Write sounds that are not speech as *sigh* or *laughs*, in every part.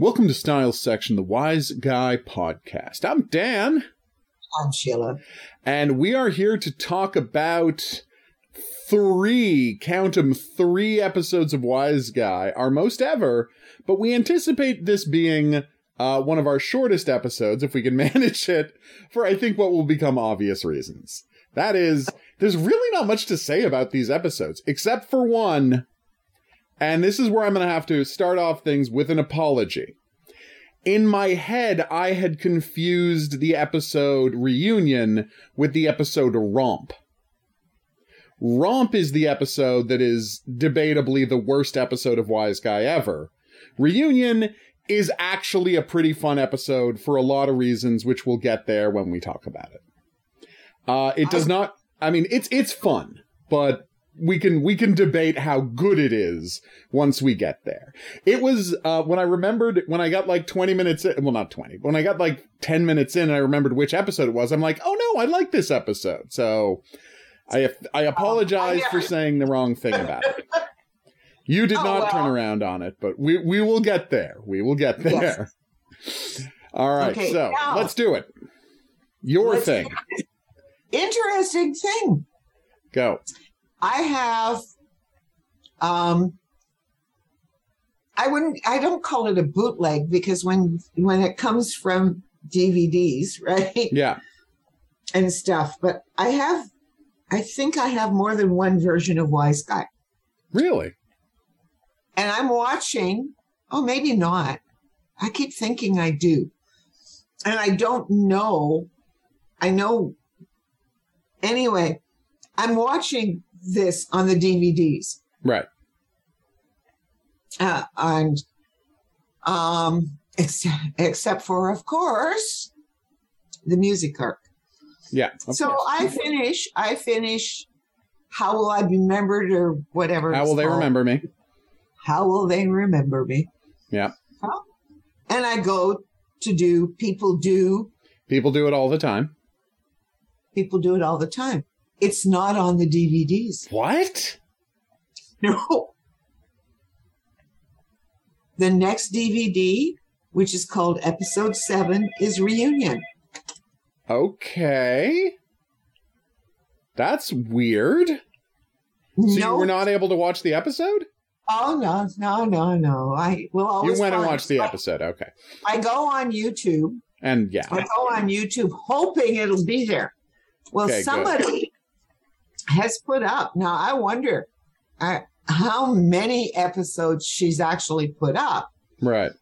Welcome to Styles Section, the Wise Guy Podcast. I'm Dan. I'm Sheila. And we are here to talk about three, count them, three episodes of Wise Guy, our most ever, but we anticipate this being uh, one of our shortest episodes, if we can *laughs* manage it, for I think what will become obvious reasons. That is, there's really not much to say about these episodes, except for one. And this is where I'm going to have to start off things with an apology. In my head, I had confused the episode Reunion with the episode Romp. Romp is the episode that is debatably the worst episode of Wise Guy ever. Reunion is actually a pretty fun episode for a lot of reasons, which we'll get there when we talk about it. Uh, it does not. I mean, it's it's fun, but we can we can debate how good it is once we get there. It was uh, when I remembered when I got like twenty minutes. In, well, not twenty. but When I got like ten minutes in, and I remembered which episode it was. I'm like, oh no, I like this episode. So I I apologize for saying the wrong thing about it. You did Oh, not well. turn around on it, but we we will get there. We will get there. All right, Okay, so now- let's do it. Your thing. Interesting thing. Go. I have um I wouldn't I don't call it a bootleg because when when it comes from DVDs, *laughs* right? Yeah. And stuff, but I have I think I have more than one version of Wise Guy. Really? And I'm watching, oh maybe not. I keep thinking I do. And I don't know. I know anyway, I'm watching this on the DVDs. Right. uh, and um, ex- except for, of course, the music arc. Yeah. so course. I finish. I finish. How will I be remembered, or whatever? How will they called. remember me? How will they remember me? Yeah. Huh? And I go to do. People do. People do it all the time. People do it all the time. It's not on the DVDs. What? *laughs* No. The next DVD, which is called Episode Seven, is Reunion. Okay. That's weird. So you were not able to watch the episode? Oh no, no, no, no! I will always You went and watched the episode. Okay. I go on YouTube. And yeah. I go on YouTube hoping it'll be there. Well, Okay, good. Has put up. Now I wonder uh, how many episodes she's actually put up Right.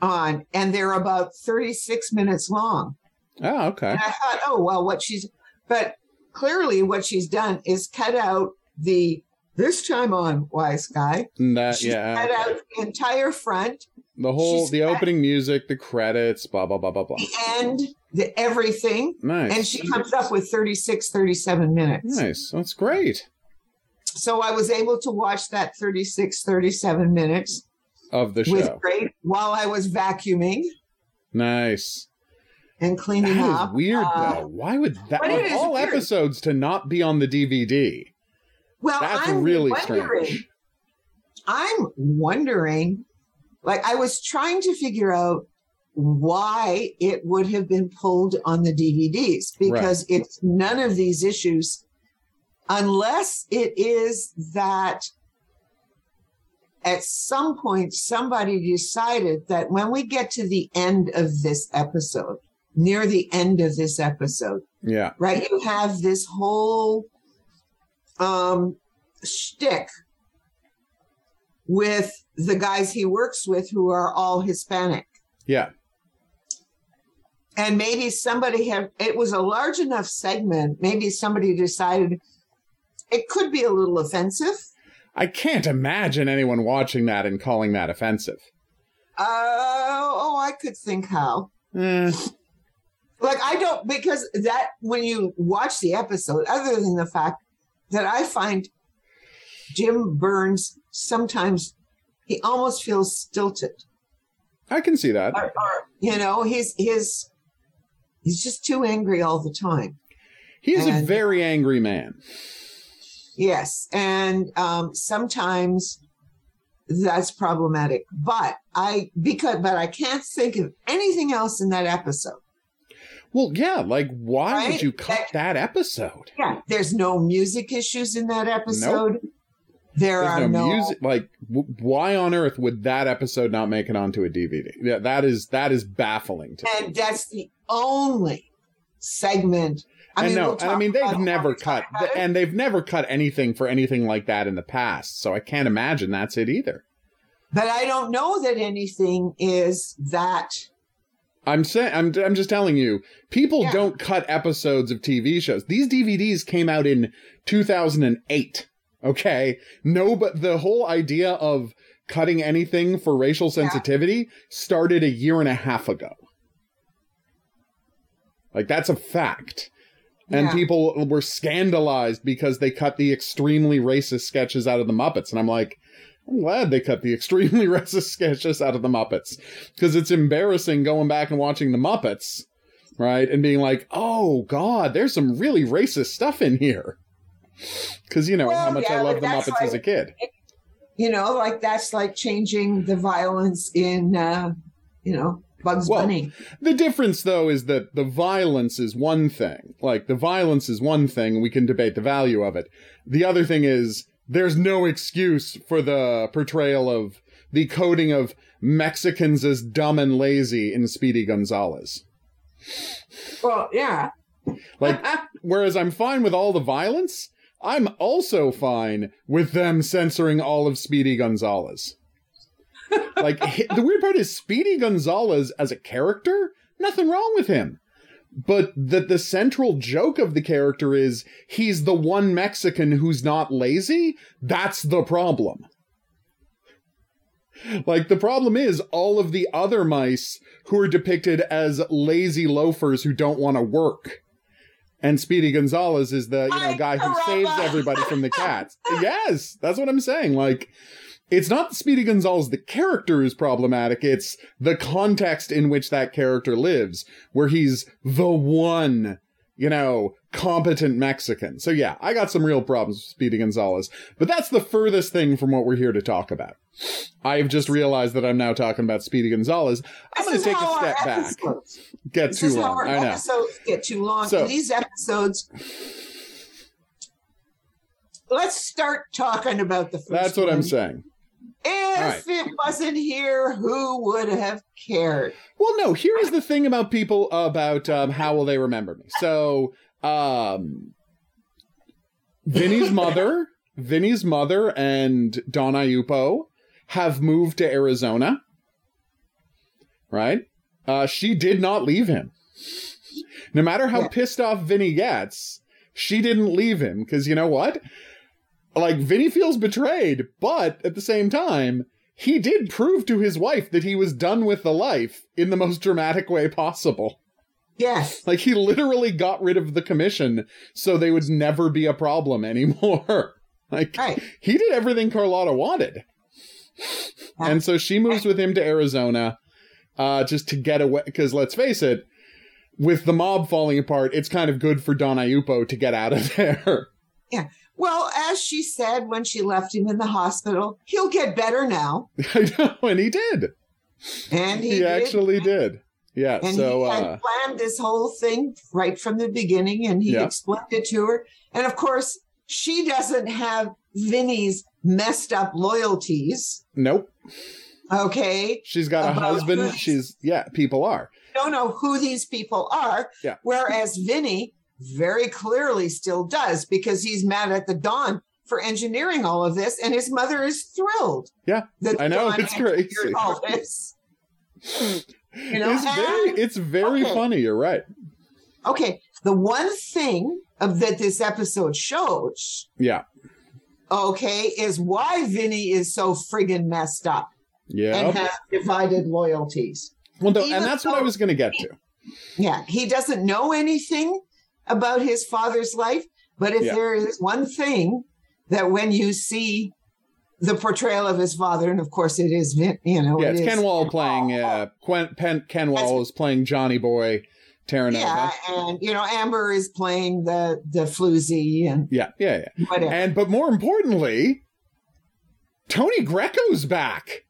on, and they're about thirty-six minutes long. Oh, okay. And I thought, oh well, what she's but clearly what she's done is cut out the this time on Wise Guy. That, yeah. cut out the entire front, The whole, she's the got- opening music, the credits, blah, blah, blah, blah, blah. the end, the everything, Nice. and she comes up with 36, 37 minutes. Nice. That's great. So I was able to watch that 36, 37 minutes Of the show. with great while I was vacuuming Nice. and cleaning That is up. weird, Uh, though. Why would that, of all weird. episodes to not be on the DVD? Well, That's I'm really strange. I'm wondering, like, I was trying to figure out why it would have been pulled on the DVDs because it's none of these issues, unless it is that at some point somebody decided that when we get to the end of this episode, near the end of this episode, Yeah. right? You have this whole um shtick with the guys he works with who are all Hispanic. Yeah. And maybe somebody had it was a large enough segment, maybe somebody decided it could be a little offensive. I can't imagine anyone watching that and calling that offensive. Uh, oh, I could think how. Eh, Like I don't because that when you watch the episode, other than the fact that I find Jim Burns sometimes he almost feels stilted. I can see that. Or, or, you know, he's his he's just too angry all the time. He is a very angry man. Yes, and um, sometimes that's problematic. But I because but I can't think of anything else in that episode. Well, yeah, like why Right? would you cut that episode? Yeah, there's no music issues in that episode. There There's are no, no, music. Like, w- why on earth would that episode not make it onto a DVD? Yeah, that is that is baffling to me. and that's the only segment. I and mean, no, we'll I mean they've never cut, it. and they've never cut anything for anything like that in the past. So I can't imagine that's it either. But I don't know that anything is that. I'm saying, I'm, I'm just telling you, people Yeah. don't cut episodes of TV shows. These DVDs came out in 2008. Okay, no, but the whole idea of cutting anything for racial sensitivity started a year and a half ago. Like that's a fact. And Yeah. people were scandalized because they cut the extremely racist sketches out of the Muppets. And I'm like, I'm glad they cut the *laughs* extremely racist sketches out of the Muppets. Because it's embarrassing going back and watching the Muppets, right? And being like, oh, God, there's some really racist stuff in here. Because, you know, Well, how much I yeah, love the Muppets as a kid. You know, like that's like changing the violence in, uh, you know, Bugs Well, Bunny. The difference, though, is that the violence is one thing. Like, the violence is one thing, we can debate the value of it. The other thing is, there's no excuse for the portrayal of the coding of Mexicans as dumb and lazy in Speedy Gonzales. Well, yeah. Like, whereas I'm fine with all the violence, I'm also fine with them censoring all of Speedy Gonzales. like, the weird part is Speedy Gonzales as a character, nothing wrong with him. But that the central joke of the character is he's the one Mexican who's not lazy, that's the problem. Like, the problem is all of the other mice who are depicted as lazy loafers who don't want to work. And Speedy Gonzales is the you know Ay, guy who saves everybody from the cats. *laughs* yes, that's what I'm saying. Like, it's not Speedy Gonzales the character is problematic. It's the context in which that character lives, where he's the one, you know, competent Mexican. So yeah, I got some real problems with Speedy Gonzales, but that's the furthest thing from what we're here to talk about. I've just realized that I'm now talking about Speedy Gonzales. I'm going to take a step back. episodes- Get This too is how long. our I know. episodes get too long. So- these episodes. Let's start talking about the first. That's what I'm saying. If it wasn't here, who would have cared? Well, no, here's the thing about people about um, how will they remember me. So, um, Vinny's mother, Vinny's mother and Don Aiuppo have moved to Arizona. Right? Uh, she did not leave him. No matter how Yeah. pissed off Vinny gets, she didn't leave him because you know what? Like Vinny feels betrayed, but at the same time, he did prove to his wife that he was done with the life in the most dramatic way possible. Yes. Like he literally got rid of the commission so they would never be a problem anymore. *laughs* like Right. he did everything Carlotta wanted. Yeah. And so she moves with him to Arizona uh just to get away because let's face it, with the mob falling apart, it's kind of good for Don Aiuppo to get out of *laughs* there. Well, as she said when she left him in the hospital, he'll get better now. *laughs* I know, and he did. And he, He, did. actually did. Yeah, And so he had uh planned this whole thing right from the beginning, and he Yeah. explained it to her. And of course, she doesn't have Vinny's messed up loyalties. nope. Okay. She's got a husband. She's yeah, people are. Don't know who these people are. Yeah. Whereas Vinny very clearly still does because he's mad at the Don for engineering all of this, and his mother is thrilled. Yeah, I know, Don it's crazy. All this. You know, it's very it's very okay. funny, you're right. Okay, the one thing of that this episode shows, Yeah. okay, is why Vinny is so friggin' messed up Yeah. and has divided loyalties. Well, no, and that's what I was going to get to. Yeah, he doesn't know anything about his father's life, but if Yeah. there is one thing that when you see the portrayal of his father, and of course it is, you know, Yeah, it it's Ken Wahl playing. Uh, Quen, Pen, Ken Wahl is playing Johnny Boy Terranova. yeah, and you know, Amber is playing the the floozy and Yeah, yeah, yeah. whatever. And but more importantly, Tony Greco's back.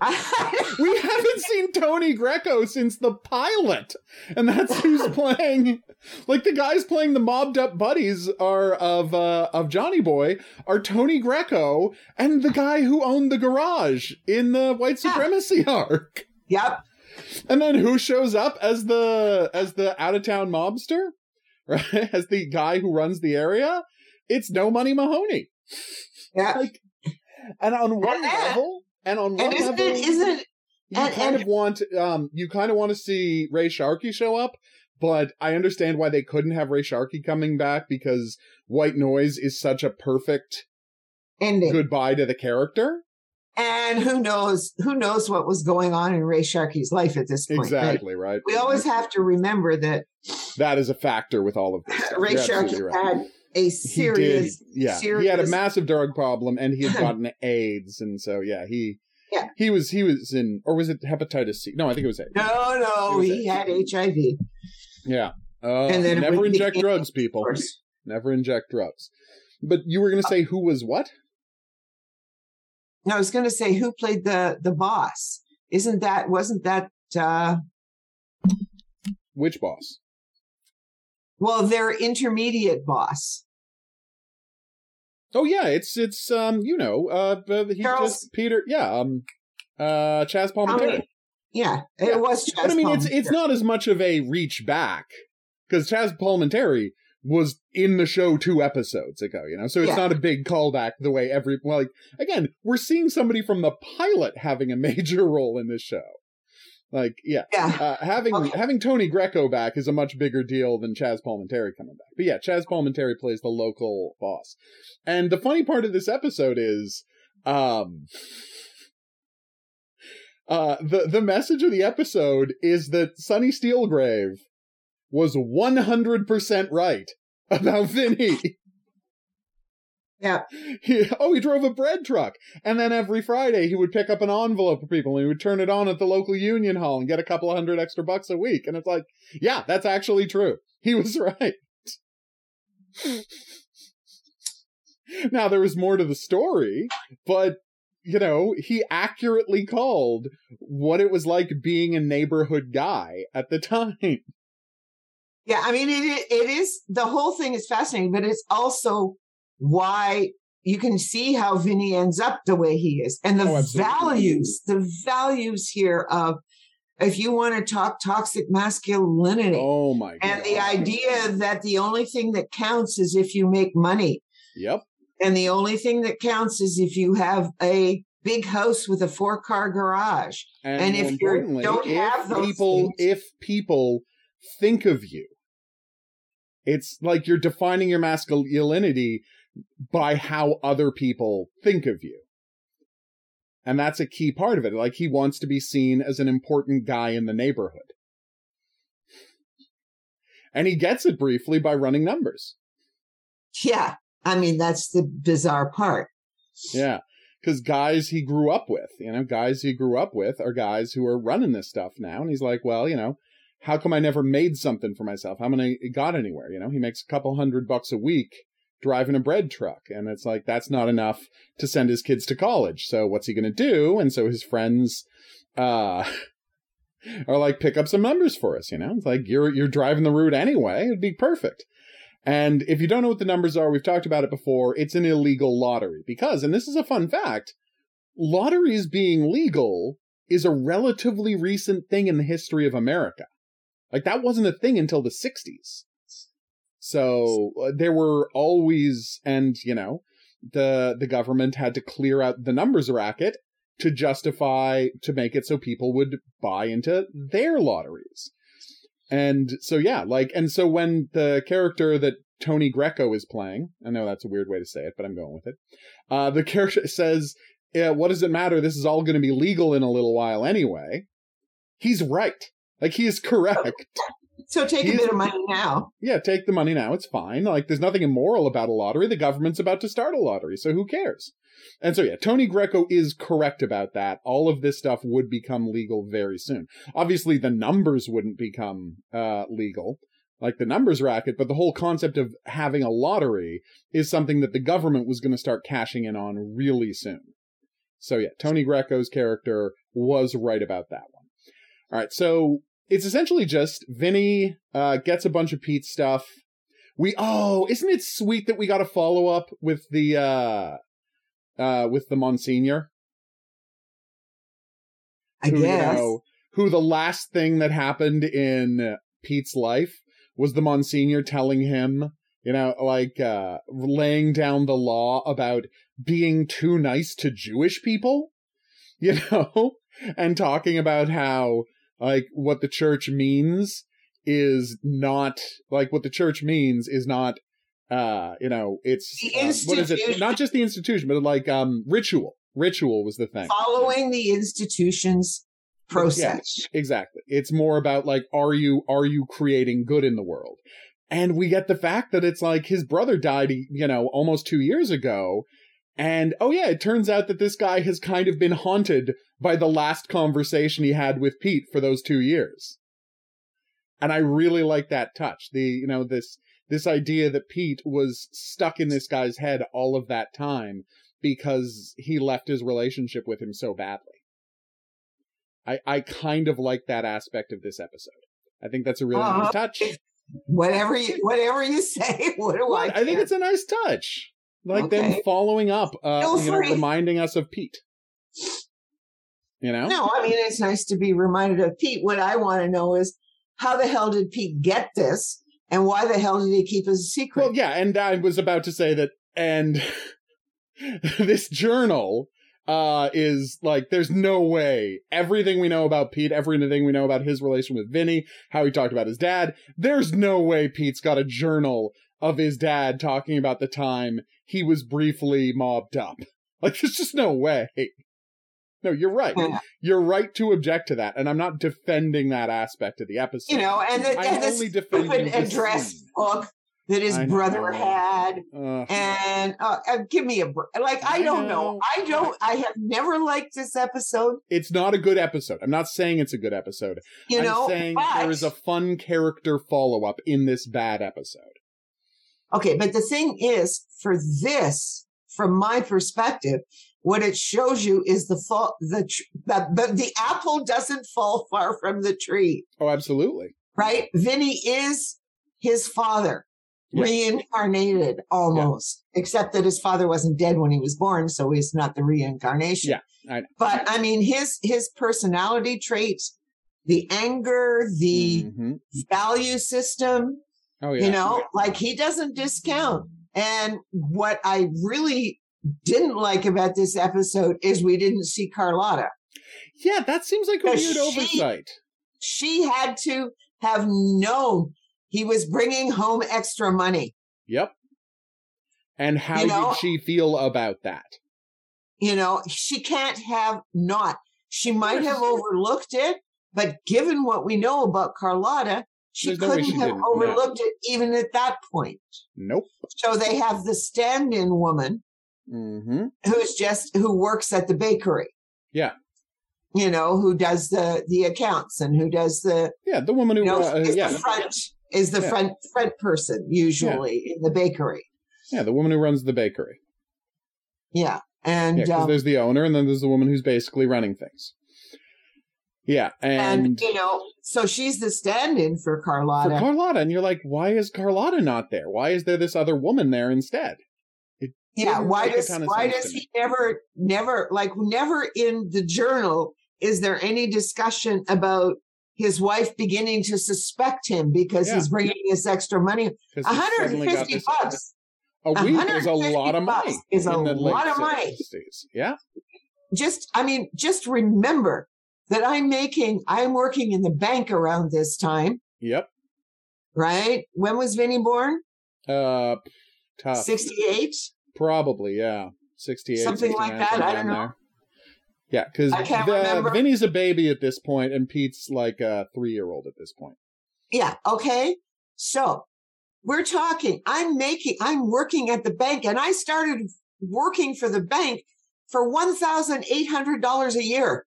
*laughs* we haven't seen Tony Greco since the pilot, and that's who's *laughs* playing. Like the guys playing the mobbed up buddies are of uh, of Johnny Boy are Tony Greco and the guy who owned the garage in the White Supremacy yeah. *laughs* arc. Yep. And then who shows up as the as the out of town mobster, right? As the guy who runs the area? It's No Money Mahoney. Yeah. Like, and on one level, and on one and isn't level, it, isn't you and, kind and, of want um you kind of want to see Ray Sharkey show up, but I understand why they couldn't have Ray Sharkey coming back because White Noise is such a perfect ending goodbye to the character. And who knows who knows what was going on in Ray Sharkey's life at this point. Exactly, right? right? We always have to remember that that is a factor with all of this. Ray Sharkey right. had a serious, he yeah, serious... he had a massive drug problem, and he had *laughs* gotten AIDS, and so yeah, he yeah he was he was in or was it hepatitis C? No, I think it was AIDS. No, no, he AIDS. had HIV. Yeah, uh, and then never inject drugs, people. Never inject drugs. But you were going to say who was what? No, I was going to say who played the the boss. Isn't that wasn't that uh which boss? Well, their intermediate boss. Oh yeah, it's it's um you know uh he Charles, just Peter yeah um uh Chaz Palminteri. Yeah, it yeah. was. Chaz but I mean, it's it's not as much of a reach back because Chaz Palminteri was in the show two episodes ago, you know, so it's yeah. not a big callback the way every well, like again we're seeing somebody from the pilot having a major *laughs* role in this show. Like, yeah, yeah. Uh, having okay. having Tony Greco back is a much bigger deal than Chaz Palminteri coming back. But yeah, Chaz Palminteri plays the local boss, and the funny part of this episode is, um, *laughs* uh, the the message of the episode is that Sonny Steelgrave was one hundred percent right about Vinny. *laughs* Yeah. He, oh, he drove a bread truck. And then every Friday he would pick up an envelope for people and he would turn it on at the local union hall and get a couple of hundred extra bucks a week. And it's like, yeah, that's actually true. He was *laughs* right. now, there was more to the story, but, you know, he accurately called what it was like being a neighborhood guy at the *laughs* time. Yeah, I mean, it it is the whole thing is fascinating, but it's also why you can see how Vinny ends up the way he is and the oh, values, the values here of if you want to talk toxic masculinity. Oh my God. And the idea that the only thing that counts is if you make money. Yep. And the only thing that counts is if you have a big house with a four car garage. And, and if you don't have those people, things, if people think of you, it's like you're defining your masculinity by how other people think of you. And that's a key part of it. Like he wants to be seen as an important guy in the neighborhood. And he gets it briefly by running numbers. Yeah. I mean, that's the bizarre part. Yeah. Because guys he grew up with, you know, guys he grew up with are guys who are running this stuff now. And he's like, well, you know, how come I never made something for myself? How many got anywhere? You know, he makes a couple hundred bucks a week driving a bread truck. And it's like, that's not enough to send his kids to college. So what's he going to do? And so his friends, uh, *laughs* are like, pick up some numbers for us, you know? It's like, you're, you're driving the route anyway. It'd be perfect. And if you don't know what the numbers are, we've talked about it before. It's an illegal lottery because, and this is a fun fact, lotteries being legal is a relatively recent thing in the history of America. Like that wasn't a thing until the 60s. So uh, there were always, and you know, the the government had to clear out the numbers racket to justify to make it so people would buy into their lotteries. And so yeah, like and so when the character that Tony Greco is playing, I know that's a weird way to say it, but I'm going with it. Uh, the character *laughs* says, yeah, "What does it matter? This is all going to be legal in a little while anyway." He's right. Like he is correct. *laughs* So take He's, a bit of money now. Yeah, take the money now. It's fine. Like there's nothing immoral about a lottery. The government's about to start a lottery, so who cares? And so yeah, Tony Greco is correct about that. All of this stuff would become legal very soon. Obviously, the numbers wouldn't become uh, legal like the numbers racket, but the whole concept of having a lottery is something that the government was going to start cashing in on really soon. So yeah, Tony Greco's character was right about that one. All right, so it's essentially just Vinny uh, gets a bunch of Pete stuff. We oh, isn't it sweet that we got a follow up with the uh, uh, with the Monsignor? I who, guess. You know, who the last thing that happened in Pete's life was the Monsignor telling him, you know, like uh, laying down the law about being too nice to Jewish people, *laughs* you know, and talking about how like what the church means is not like what the church means is not uh you know it's The uh, what is it? Not just the institution. but like um ritual. Ritual was the thing. Following the institution's process. exactly. It's more about like are you are you creating good in the world? And we get the fact that it's like his brother died you know almost 2 years ago and oh yeah it turns out that this guy has kind of been haunted by the last conversation he had with Pete for those 2 years and I really like that touch the you know this this idea that Pete was stuck in this guy's head all of that time because he left his relationship with him so badly I, I kind of like that aspect of this episode. I think that's a really Uh, nice touch. Whatever you whatever you say, *laughs* what do I? I, think it's a nice touch. Like them following up, uh, you know, reminding us of Pete. You know? No, I mean it's nice to be reminded of Pete. What I want to know is how the hell did Pete get this, and why the hell did he keep it a secret? Well, yeah, and I was about to say that, and *laughs* this journal uh is like there's no way everything we know about Pete, everything we know about his relation with Vinny, how he talked about his dad, there's no way Pete's got a journal of his dad talking about the time he was briefly mobbed up. *laughs* Like there's just no way. No, you're right. Yeah. You're right to object to that, and I'm not defending that aspect of the episode. you know, and the, I'm and only the defending address scene. book that his I brother know. had, Ugh. and uh, uh, give me a. Like I, I don't know. know. I don't. I have never liked this episode. it's not a good episode. I'm not saying it's a good episode. You know, I'm saying but, there is a fun character follow up in this bad episode. Okay. But the thing is, for this, from my perspective, what it shows you is the fall. The tr- the, apple doesn't fall *laughs* far from the tree. Oh, absolutely. right? Vinny is his father, Yeah. reincarnated almost, except that his father wasn't dead when he was born, so he's not the reincarnation. Yeah, I. But I mean, his his personality traits, the anger, the Mhm. value system, Oh yeah. you know, like he doesn't discount. And what I really didn't like about this episode is we didn't see Carlotta. Yeah, that seems like a weird she- oversight. She had to have known he was bringing home extra money. Yep. And how You know- did she feel about that? You know, she can't have not. She might have *laughs* overlooked it, but given what we know about Carlotta, she There's couldn't she have no. overlooked it even at that point. Nope. So they have the stand-in woman Mm-hmm. who's just who works at the bakery. Yeah. You know, who does the the accounts and who does the Yeah, the woman who you know uh, is yeah. the front is the Yeah. front front person usually in the bakery. Yeah, the woman who runs the bakery. Yeah. And Yeah, because um, there's the owner and then there's the woman who's basically running things. Yeah, and, and, you know, so she's the stand-in for Carlotta. for Carlotta. And you're like, why is Carlotta not there? Why is there this other woman there instead? It yeah, why does why does he never never like never in the journal is there any discussion about his wife beginning to suspect him because Yeah. he's bringing this extra money? 'Cause he suddenly got 150 bucks. A week is a lot of money. is a in lot of money. Yeah. Just I mean, just remember that I'm making I'm working in the bank around this time, Yep. right? When was Vinny born? Uh, tough. 68? Probably, yeah. 68. Something like that, I don't know. there. Yeah, because I. Vinny's a baby at this point, and Pete's like a three year old at this point. Yeah. Okay. So we're talking, I'm making, I'm working at the bank and I started working for the bank for $1,800 a year.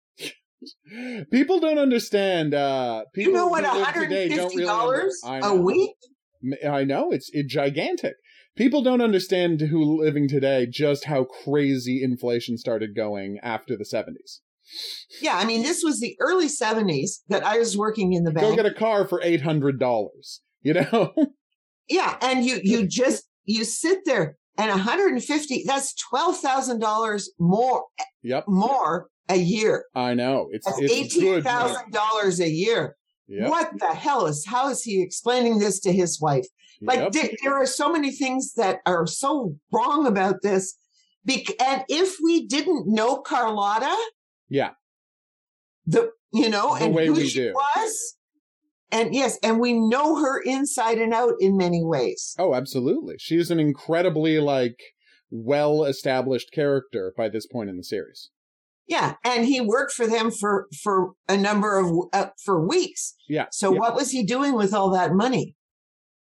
People don't understand. Uh, people you know what? One today don't fifty dollars a week. I know it's it gigantic. People don't understand who living today just how crazy inflation started going after the seventies. Yeah, I mean, this was the early seventies that I was working in the bank. Go get a car for eight hundred dollars. You know, *laughs* yeah, and you you just you sit there and one hundred and fifty. That's twelve thousand dollars more yep, more a year. I know. It's That's it's eighteen thousand dollars a year. Yep, What the hell is how is he explaining this to his wife? Like yep. there, there are so many things that are so wrong about this. Bec- and if we didn't know Carlotta, Yeah. the you know, The and way who we she do. was, and yes, and we know her inside and out in many ways. Oh, absolutely. She's an incredibly like well established character by this point in the series. Yeah, and he worked for them for for a number of uh, for weeks. Yeah. So yeah. what was he doing with all that money?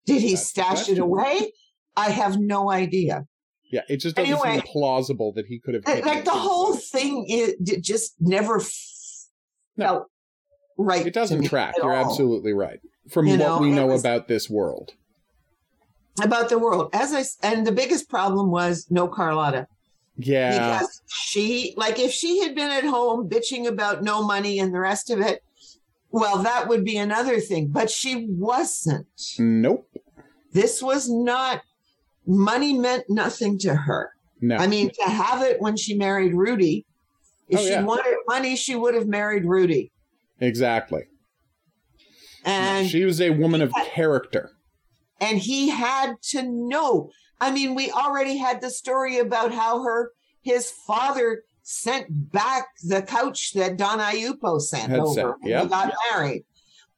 Did he That's stash it away? I have no idea. Yeah, it just doesn't Anyway. seem plausible that he could have. Like like the whole thing it just never f- No. felt right. It doesn't track. You're all absolutely right. From You what know, we know was- about this world. about the world. As I and the biggest problem was no Carlotta Yeah. because she like if she had been at home bitching about no money and the rest of it, well, that would be another thing. But she wasn't. Nope. This was not. Money meant nothing to her. No. I mean, to have it when she married Rudy. If Oh, she yeah. wanted money, she would have married Rudy. exactly. And she was a woman of character. and he had to know. I mean, we already had the story about how her his father sent back the couch that Don Aiuppo sent over when yep. they got married.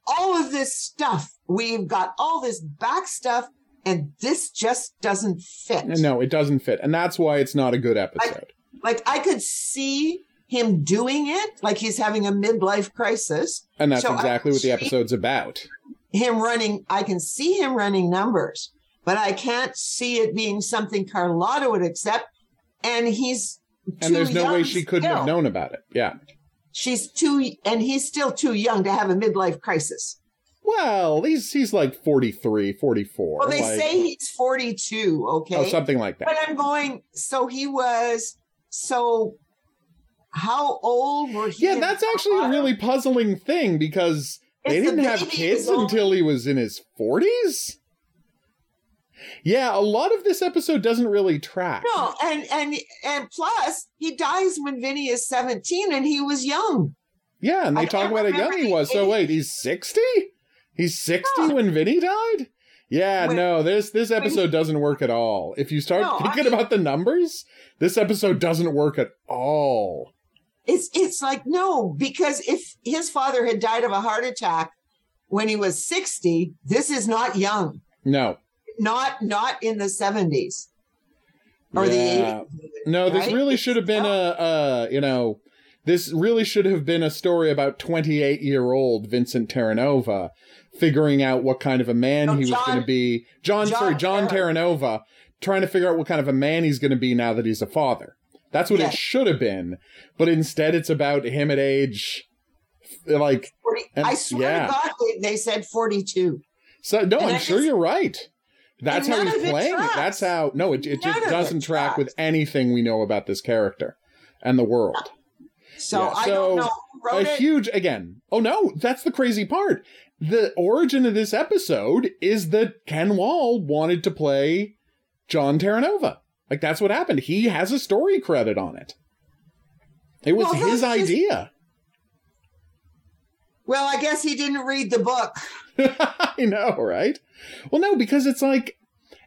All of this stuff, we've got all this back stuff, and this just doesn't fit. No, it doesn't fit. And that's why it's not a good episode. Like I could see him doing it, like he's having a midlife crisis. and that's so exactly what the episode's about. him running i can see him running numbers but i can't see it being something carlotta would accept and he's And there's no way she couldn't still. have known about it. Yeah. she's too and he's still too young to have a midlife crisis Well, he's he's like 43, 44. well they like- say he's 42 okay Oh, something like that. but i'm going so he was so how old were he Yeah, that's actually a really puzzling thing because they It's the didn't have kids until he was in his 40s. Yeah, a lot of this episode doesn't really track. no and and and plus he dies when vinny is 17 and he was young Yeah, and they I talk about how young he was. So wait, he's 60? He's 60 No. when Vinny died? Yeah, When- no, this this episode doesn't work at all. If you start No, I thinking mean- about the numbers, this episode doesn't work at all. It's it's like no, because if his father had died of a heart attack when he was 60, this is not young. No. Not not in the 70s or Yeah. the 80s. No, this right? really should have been a, uh, you know, this really should have been a story about 28 year old Vincent Terranova figuring out what kind of a man No, he was going to be. John, John sorry, John Terranova, trying to figure out what kind of a man he's going to be now that he's a father. That's what Yes. it should have been, but instead it's about him at age, like, 40 And- I swear yeah. to God, they, they said 42. so. No, And I'm I sure just- you're right. That's And how he's playing it. That's how. No, it, it just doesn't track with anything we know about this character and the world. So Yeah, I so don't know wrote a it. huge again. Oh no, that's the crazy part. The origin of this episode is that Ken Wahl wanted to play John Terranova. Like that's what happened. He has a story credit on it. It was Well, his idea. Well, I guess he didn't read the book. *laughs* I know, right? Well, no, because it's like,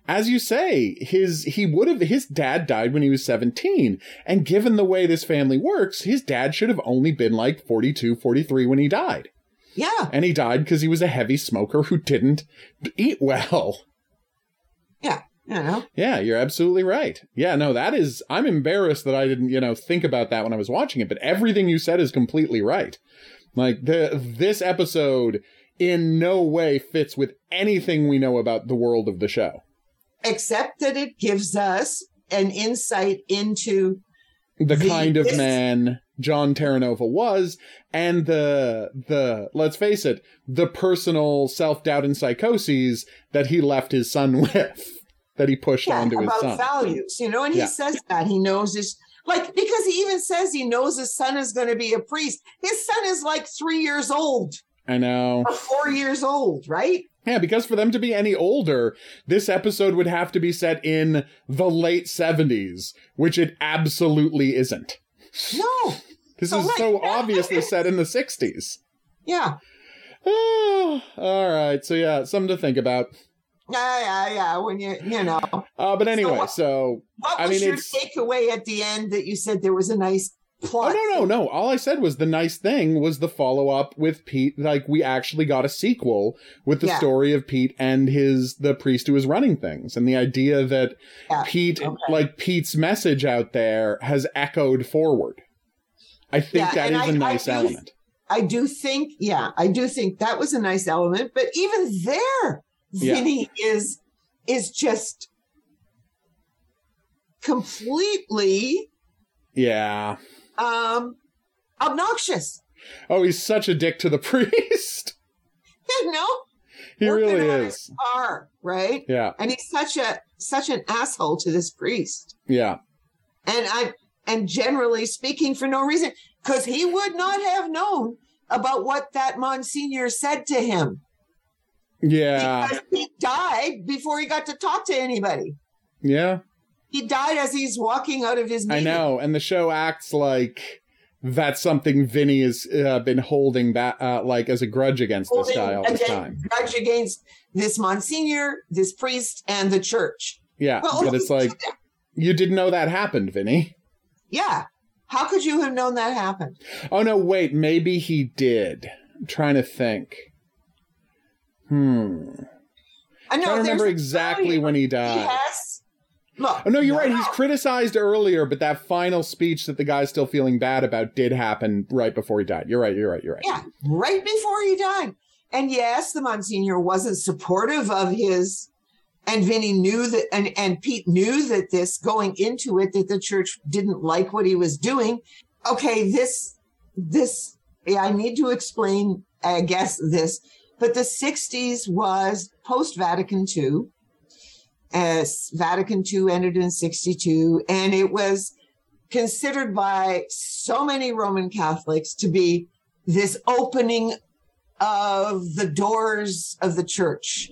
as you say, his he would have his dad died when he was 17. And given the way this family works, his dad should have only been like 42, 43 when he died. Yeah. And he died because he was a heavy smoker who didn't eat well. Yeah. You know. Yeah, you're absolutely right. Yeah, no, that is I'm embarrassed that I didn't, you know, think about that when I was watching it, but everything you said is completely right. Like the this episode in no way fits with anything we know about the world of the show. Except that it gives us an insight into The The- kind of this- man John Terranova was, and the the let's face it, the personal self doubt and psychoses that he left his son *laughs* with, that he pushed Yeah, onto his about son. values, you know, and he Yeah. says that he knows his like because he even says he knows his son is going to be a priest. His son is like three years old I know. or four years old, right? Yeah, because for them to be any older, this episode would have to be set in the late 70s, which it absolutely isn't. No, *laughs* This Oh, is right. so obviously set in the 60s. yeah, Oh, *sighs* all right. So, yeah, something to think about. Yeah, yeah, yeah. When you, you know, Uh, but anyway, what- so. what I was mean, your it's- takeaway at the end that you said there was a nice plot? Oh, plot? no, no, no. All I said was the nice thing was the follow up with Pete. Like, we actually got a sequel with the Yeah. story of Pete and his, the priest who was running things. And the idea that Yeah, Pete, okay. like Pete's message out there has echoed forward. I think Yeah, that is I- a I nice do- element. I do think, yeah, I do think that was a nice element. But even there, Yeah. Vinny is is just completely Yeah. um obnoxious. Oh, he's such a dick to the *laughs* priest. You know, he Working really is. car, right? Yeah. And he's such a such an asshole to this priest. Yeah. And I and generally speaking, for no reason, because he would not have known about what that Monsignor said to him. Yeah. Because he died before he got to talk to anybody. Yeah. He died as he's walking out of his I know. And the show acts like that's something Vinny has uh, been holding back, uh, like as a grudge against this guy all this time. grudge against this Monsignor, this priest, and the church. Yeah. Well, but it's like, you didn't know that happened, Vinny. yeah. How could you have known that happened? Oh, no, wait. Maybe he did. I'm trying to think. Hmm. I I know don't remember exactly when he died. Look, Oh no, you're no, right. He's criticized earlier, but that final speech that the guy's still feeling bad about did happen right before he died. You're right. You're right. You're right. Yeah, right before he died. And yes, the Monsignor wasn't supportive of his, and Vinny knew that, and, and Pete knew that this going into it, that the church didn't like what he was doing. Okay, this, this, yeah, I need to explain, I guess, this, but the 60s was post Vatican II. As Vatican II ended in 62, and it was considered by so many Roman Catholics to be this opening of the doors of the church.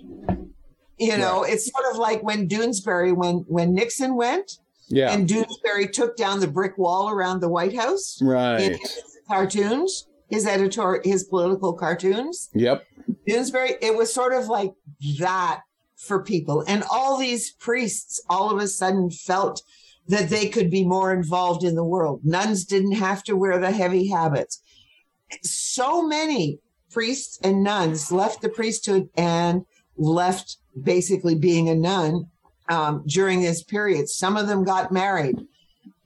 You know, it's sort of like when Doonesbury, when when Nixon went Yeah. and Doonesbury took down the brick wall around the White House in right. his cartoons, his editor, his political cartoons. Yep. Doonesbury, it was sort of like that for people. And all these priests all of a sudden felt that they could be more involved in the world. Nuns didn't have to wear the heavy habits. So many priests and nuns left the priesthood and left basically being a nun um, during this period. Some of them got married.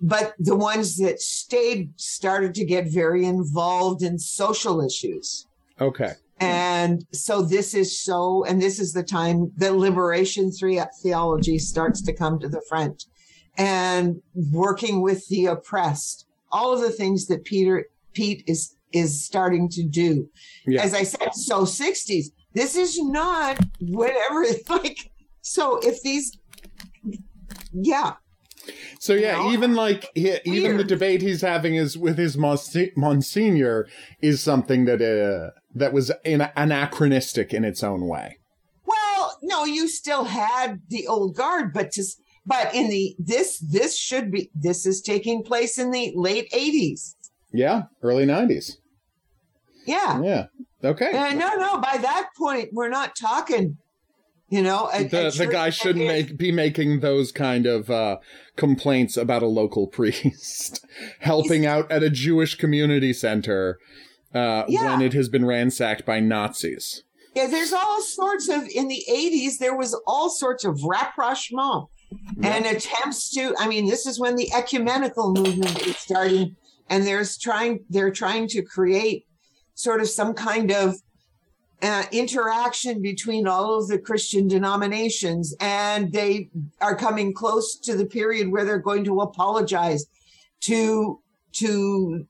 But the ones that stayed started to get very involved in social issues. Okay. And so this is so, and this is the time that liberation theology starts to come to the front and working with the oppressed, all of the things that Peter, Pete is, is starting to do. Yeah. As I said, so 60s, this is not whatever, *laughs* like, so if these, yeah, So yeah, even like he, even the debate he's having is with his Monsi- Monsignor is something that uh that was in- anachronistic in its own way. Well, no, you still had the old guard, but just but in the this this should be this is taking place in the late eighties. Yeah, early nineties. Yeah. Yeah. Okay. Uh, no, no. By that point, we're not talking. You know, a, the a the guy shouldn't make be making those kind of uh, complaints about a local *laughs* priest helping out at a Jewish community center uh, Yeah. when it has been ransacked by Nazis. Yeah, there's all sorts of in the eighties. There was all sorts of rapprochement and attempts to. I mean, this is when the ecumenical movement is starting, and there's trying. They're trying to create sort of some kind of uh, interaction between all of the Christian denominations, and they are coming close to the period where they're going to apologize to to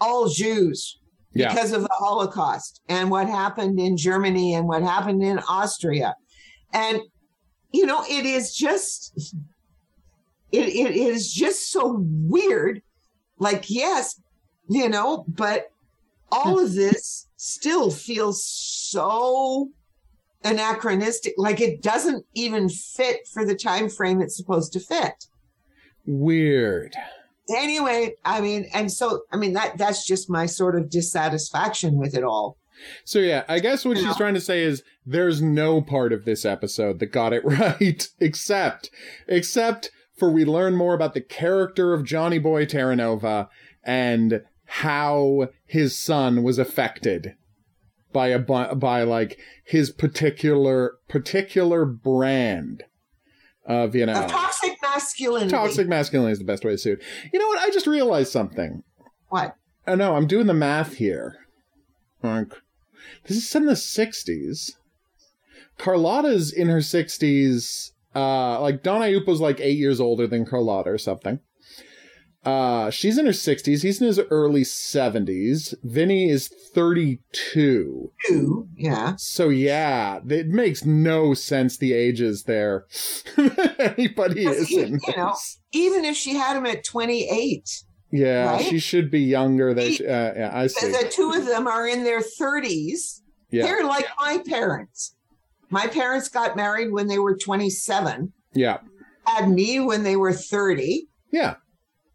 all Jews Yeah. because of the Holocaust and what happened in Germany and what happened in Austria. And, you know, it is just, it, it is just so weird. Like, yes, you know, but all of this still feels so anachronistic. Like it doesn't even fit for the time frame it's supposed to fit Weird. anyway i mean and so i mean that that's just my sort of dissatisfaction with it all So yeah, I guess what You she's know? trying to say is there's no part of this episode that got it *laughs* right, except except for we learn more about the character of Johnny Boy Terranova and how his son was affected by a by like his particular particular brand of you know of toxic masculinity toxic masculinity is the best way to say it. You know what? I just realized something. what I know, I'm doing the math here. Like, this is in the 60s. Carlotta's in her 60s. Uh, like, Don Aiuppo's like eight years older than Carlotta or something. Uh, she's in her 60s. He's in his early 70s. Vinny is 32. two yeah So, yeah, it makes no sense the ages there. *laughs* Anybody is you- in you know, even if she had him at 28 Yeah, right? she should be younger. Than He- she, uh, yeah, I see. the, the two of them are in their 30s Yeah, they're like my parents my parents got married when they were 27 yeah, had me when they were 30 yeah.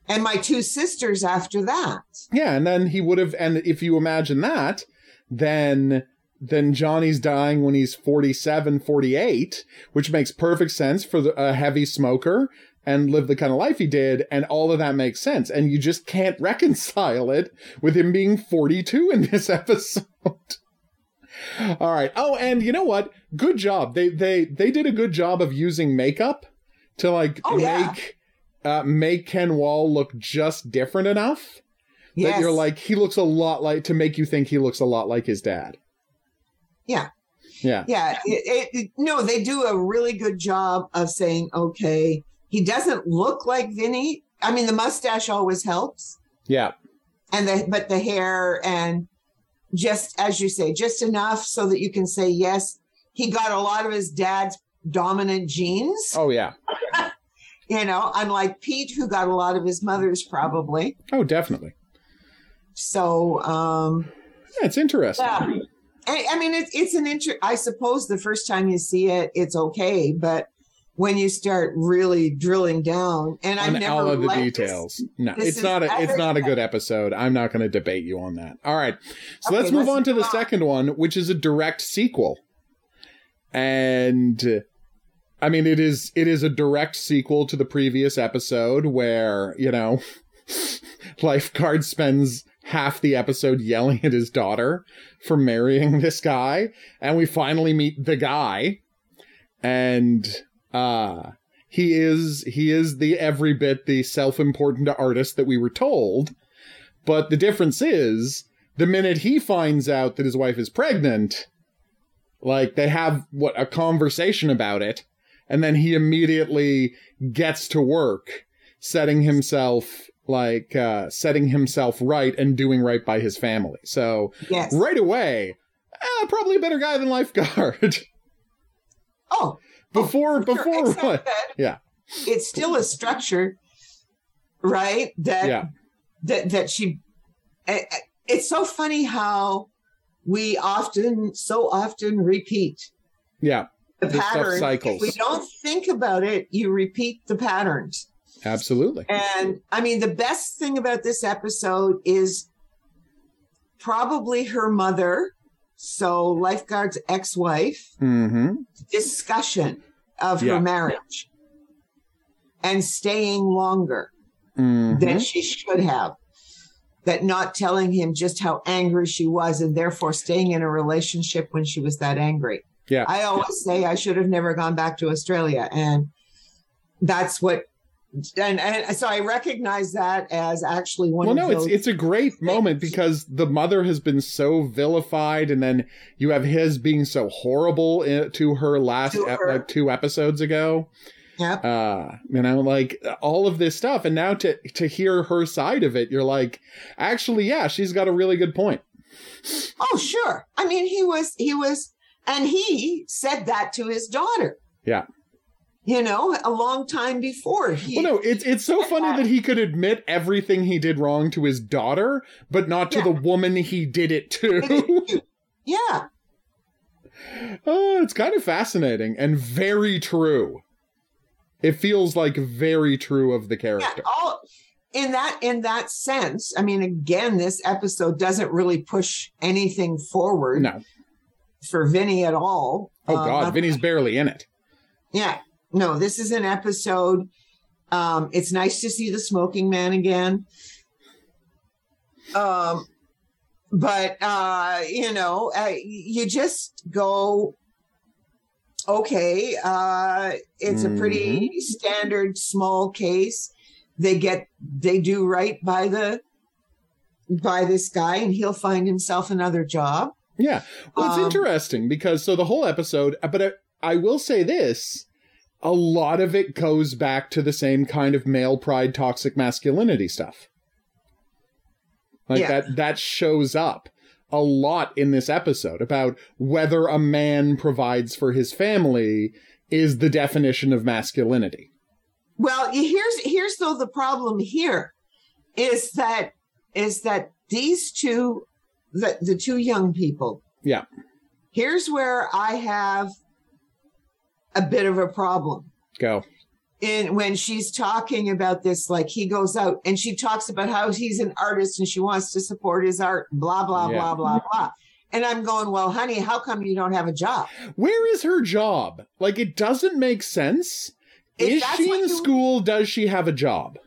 And my two sisters after that Yeah, and then he would have and if you imagine that, then then Johnny's dying when he's 47, 48, which makes perfect sense for the, a heavy smoker and live the kind of life he did and all of that makes sense and you just can't *laughs* reconcile it with him being 42 in this *laughs* episode. all right. Oh, and you know what? Good job. They they they did a good job of using makeup to like Oh, yeah. Make uh, make Ken Wahl look just different enough that you're like he looks a lot like to make you think he looks a lot like his dad. Yeah. Yeah. Yeah, it, it, no, they do a really good job of saying, okay, he doesn't look like Vinny. I mean, the mustache always helps, Yeah. and the but the hair and just as you say, just enough so that you can say yes, he got a lot of his dad's dominant genes. Oh yeah. You know, unlike Pete, who got a lot of his mother's probably. Oh definitely. So, um, Yeah, it's interesting. yeah. I, I mean, it's it's an interest. I suppose the first time you see it, it's okay, but when you start really drilling down, and I've On never all of the liked this- details. No, this it's not a it's not a good episode. I'm not going to debate you on that. All right. So let's move let's on to the on. second one, which is a direct sequel. And I mean it is it is a direct sequel to the previous episode where, you know, *laughs* Lifeguard spends half the episode yelling at his daughter for marrying *laughs* this guy and we finally meet the guy. And uh he is he is the every bit the self-important artist that we were told. But the difference is the minute he finds out that his wife is pregnant like they have what a conversation about it and then he immediately gets to work setting himself like uh setting himself right and doing right by his family so Yes. right away eh, probably a better guy than lifeguard *laughs* Oh, before for sure. before what Yeah. It's still a structure, right? That yeah that that she. eh, eh, It's so funny how we often, so often repeat yeah the The pattern. cycles. If we don't think about it, you repeat the patterns. absolutely And I mean, the best thing about this episode is probably her mother, so lifeguard's ex-wife, mm-hmm discussion of Yeah. her marriage and staying longer mm-hmm than she should have. That not telling him just how angry she was and therefore staying in a relationship when she was that angry. Yeah. I always say I should have never gone back to Australia. And that's what and, and so I recognize that as actually one well no it's it's a great moment because the mother has been so vilified and then you have his being so horrible i- to her last To ep- her. like two episodes ago Yep. Uh, you know, like all of this stuff, and now to to hear her side of it, you're like, actually, yeah, she's got a really good point. Oh, sure. I mean, he was he was, and he said that to his daughter. Yeah. You know, a long time before. He, Well, no, it's it's so funny that he could admit everything he did wrong to his daughter, but not to Yeah. the woman he did it to. *laughs* yeah. oh, it's kind of fascinating and very true. It feels like very true of the character. Yeah, all in that in that sense. I mean, again, this episode doesn't really push anything forward No. For Vinny at all. Oh Uh, God, Vinny's barely in it. Yeah, no, this is an episode. Um, it's nice to see the smoking man again. Um, but uh, you know, uh, you just go. Okay, uh, it's a pretty standard small case. They get they do right by the by this guy, and he'll find himself another job. Yeah. Well, it's Um, interesting because so the whole episode, but I, I will say this a lot of it goes back to the same kind of male pride, toxic masculinity stuff. Like Yeah. that, that shows up a lot in this episode about whether a man provides for his family is the definition of masculinity. Well, here's here's though the problem here is that is that these two the the two young people. Yeah. Here's where I have a bit of a problem. Go. In when she's talking about this, like he goes out and she talks about how he's an artist and she wants to support his art, blah, blah, Yeah. blah, blah, blah. And I'm going, Well, honey, how come you don't have a job? Where is her job? Like, it doesn't make sense. If Is she in you- school? Does she have a job?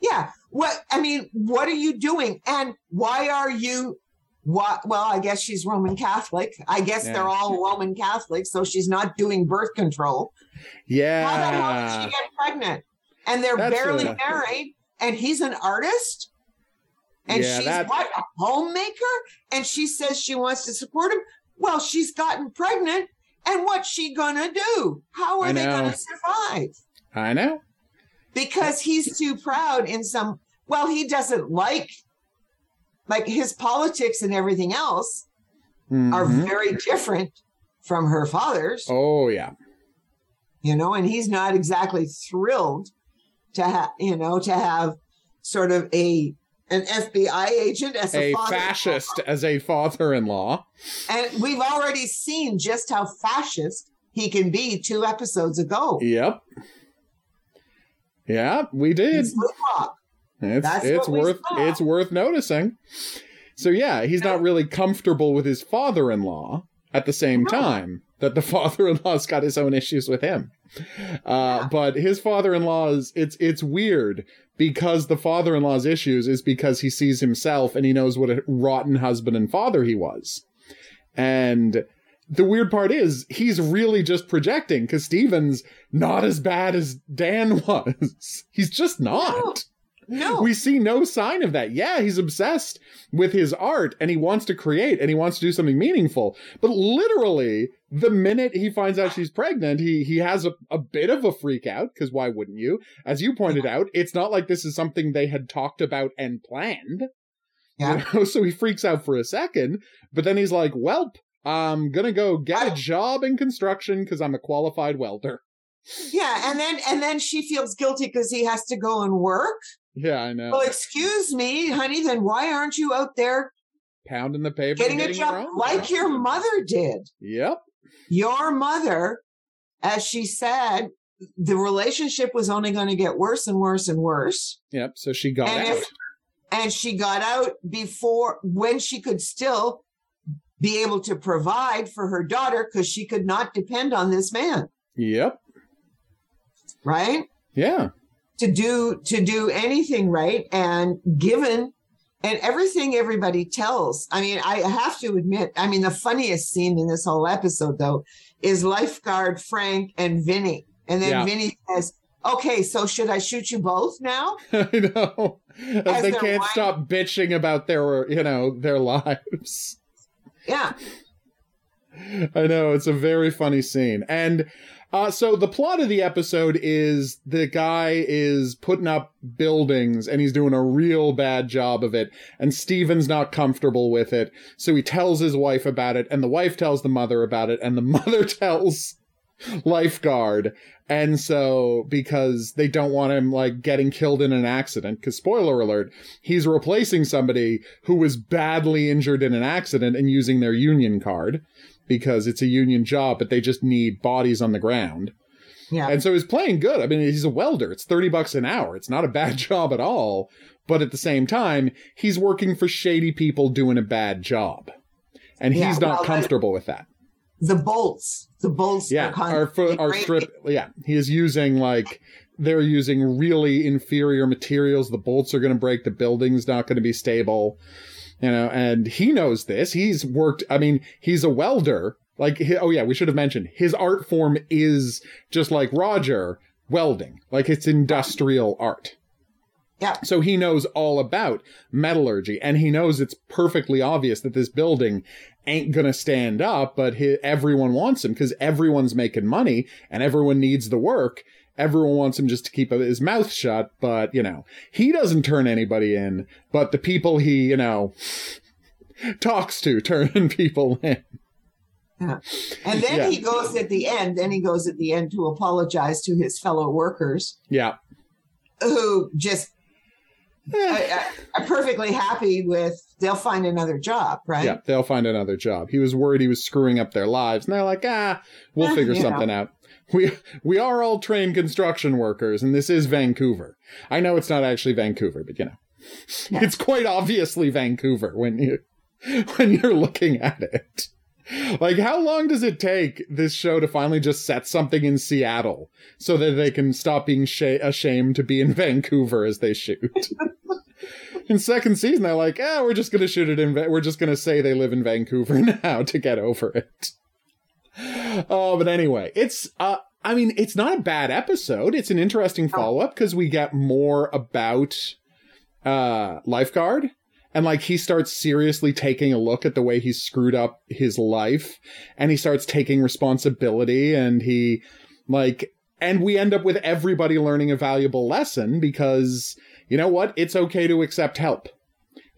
Yeah. What I mean, what are you doing? And why are you what well, I guess she's Roman Catholic. I guess Yeah. they're all Roman Catholics, so she's not doing birth control. Yeah. How the hell did she get pregnant? And they're That's barely a- married, and he's an artist. And Yeah, she's that- what a homemaker, and she says she wants to support him. Well, she's gotten pregnant, and what's she gonna do? How are they gonna survive? I know. because he's too proud in some well he doesn't like like his politics and everything else are Mhm. very different from her father's Oh yeah. you know and he's not exactly thrilled to have you know to have sort of a an FBI agent as a, A fascist as a father-in-law. and we've already seen just how fascist he can be two episodes ago Yep. Yeah, we did. He's Luke Rock. It's That's it's worth it's worth noticing. So yeah, he's not really comfortable with his father-in-law at the same No. time that the *laughs* father-in-law's got his own issues with him. Uh, Yeah. but his father-in-law's it's it's weird because the father-in-law's issues is because he sees himself and he knows what a rotten husband and father he was. And the weird part is he's really just projecting because Steven's not as bad as Dan *laughs* was. He's just not. No We see no sign of that. Yeah, he's obsessed with his art and he wants to create and he wants to do something meaningful. But literally, the minute he finds out she's pregnant, he he has a, a bit of a freak out, because why wouldn't you? As you pointed out, it's not like this is something they had talked about and planned. Yeah. You know? *laughs* So he freaks out for a second, but then he's like, Welp, I'm gonna go get a oh. job in construction because I'm a qualified welder. Yeah, and then and then she feels guilty because he has to go and work. Yeah, I know. Well, excuse me, honey, then why aren't you out there Pounding the paper, getting a job like your mother did? Yep. Your mother, as she said, the relationship was only going to get worse and worse and worse. Yep. So she got and out. if and she got out before when she could still be able to provide for her daughter because she could not depend on this man, Yep. right? Yeah. To do to do anything right? And given and everything everybody tells. I mean i have to admit i mean the funniest scene in this whole episode though is lifeguard frank and vinny. And then Yeah. vinny says okay so should i shoot you both now? *laughs* I know. As they can't whining- stop bitching about their, you know, their lives. yeah. I know. It's a very funny scene, and Uh, so the plot of the episode is the guy is putting up buildings and he's doing a real bad job of it. And Steven's not comfortable with it. So he tells his wife about it and the wife tells the mother about it and the *laughs* mother tells lifeguard. And so, because they don't want him like getting killed in an accident, because spoiler alert, he's replacing somebody who was badly injured in an accident and using their union card because it's a union job, but they just need bodies on the ground. Yeah. And so he's playing good. I mean, he's a welder. It's 30 bucks an hour. It's not a bad *laughs* job at all. But at the same time, he's working for shady people doing a bad job. And he's Yeah, not well, comfortable with that. the bolts, the bolts. Yeah. are foot, our strip. Yeah. He is using like, they're using really inferior materials. The bolts are going to break. The building's not going to be stable. You know, and he knows this. He's worked, I mean, he's a welder. Like, oh yeah, we should have mentioned his art form is just like Roger welding. Like it's industrial art. Yeah. So he knows all about metallurgy and he knows it's perfectly obvious that this building ain't going to stand up, but he, everyone wants him because everyone's making money and everyone needs the work. Everyone wants him just to keep his mouth shut, but you know, he doesn't turn anybody in, but the people he, you know, talks to turn *laughs* people in. Yeah. And then Yeah. he goes at the end, then he goes at the end to apologize to his fellow workers Yeah. who just Eh, are, are perfectly happy with they'll find another job, right? Yeah, they'll find another job. He was worried he was screwing up their lives, and they're like, ah, we'll Eh, figure something out. *laughs* We we are all trained construction workers, and this is Vancouver. I know it's not actually Vancouver, but you know, Yeah. it's quite obviously Vancouver when you *laughs* when you're looking at it. Like, how long does it take this show to finally just set something in Seattle so that they can stop being sh- ashamed to be in *laughs* Vancouver as they shoot? in second season, they're like, "Ah, we're just gonna shoot it in. Va- we're just gonna say they live in Vancouver now to get over it." Oh, but anyway, it's. uh I mean, it's not a bad episode. It's an interesting follow up because we get more about uh lifeguard and like he starts seriously taking a look at the way he's screwed up his life and he starts taking responsibility and he like and we end up with everybody learning a valuable lesson because you know what it's okay to accept help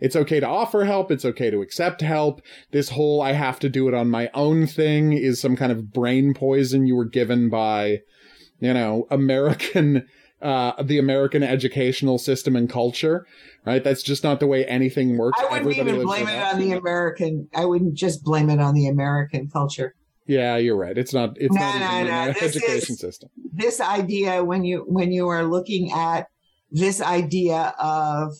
it's okay to offer help it's okay to accept help this whole i have to do it on my own thing is some kind of brain poison you were given by you know american *laughs* uh, the American educational system and culture, right? That's just not the way anything works. I wouldn't Everybody even blame it on the American. I wouldn't just blame it on the American culture. Yeah, you're right. It's not. It's No, not no, even no. an education is- system. This idea, when you when you are looking at this idea of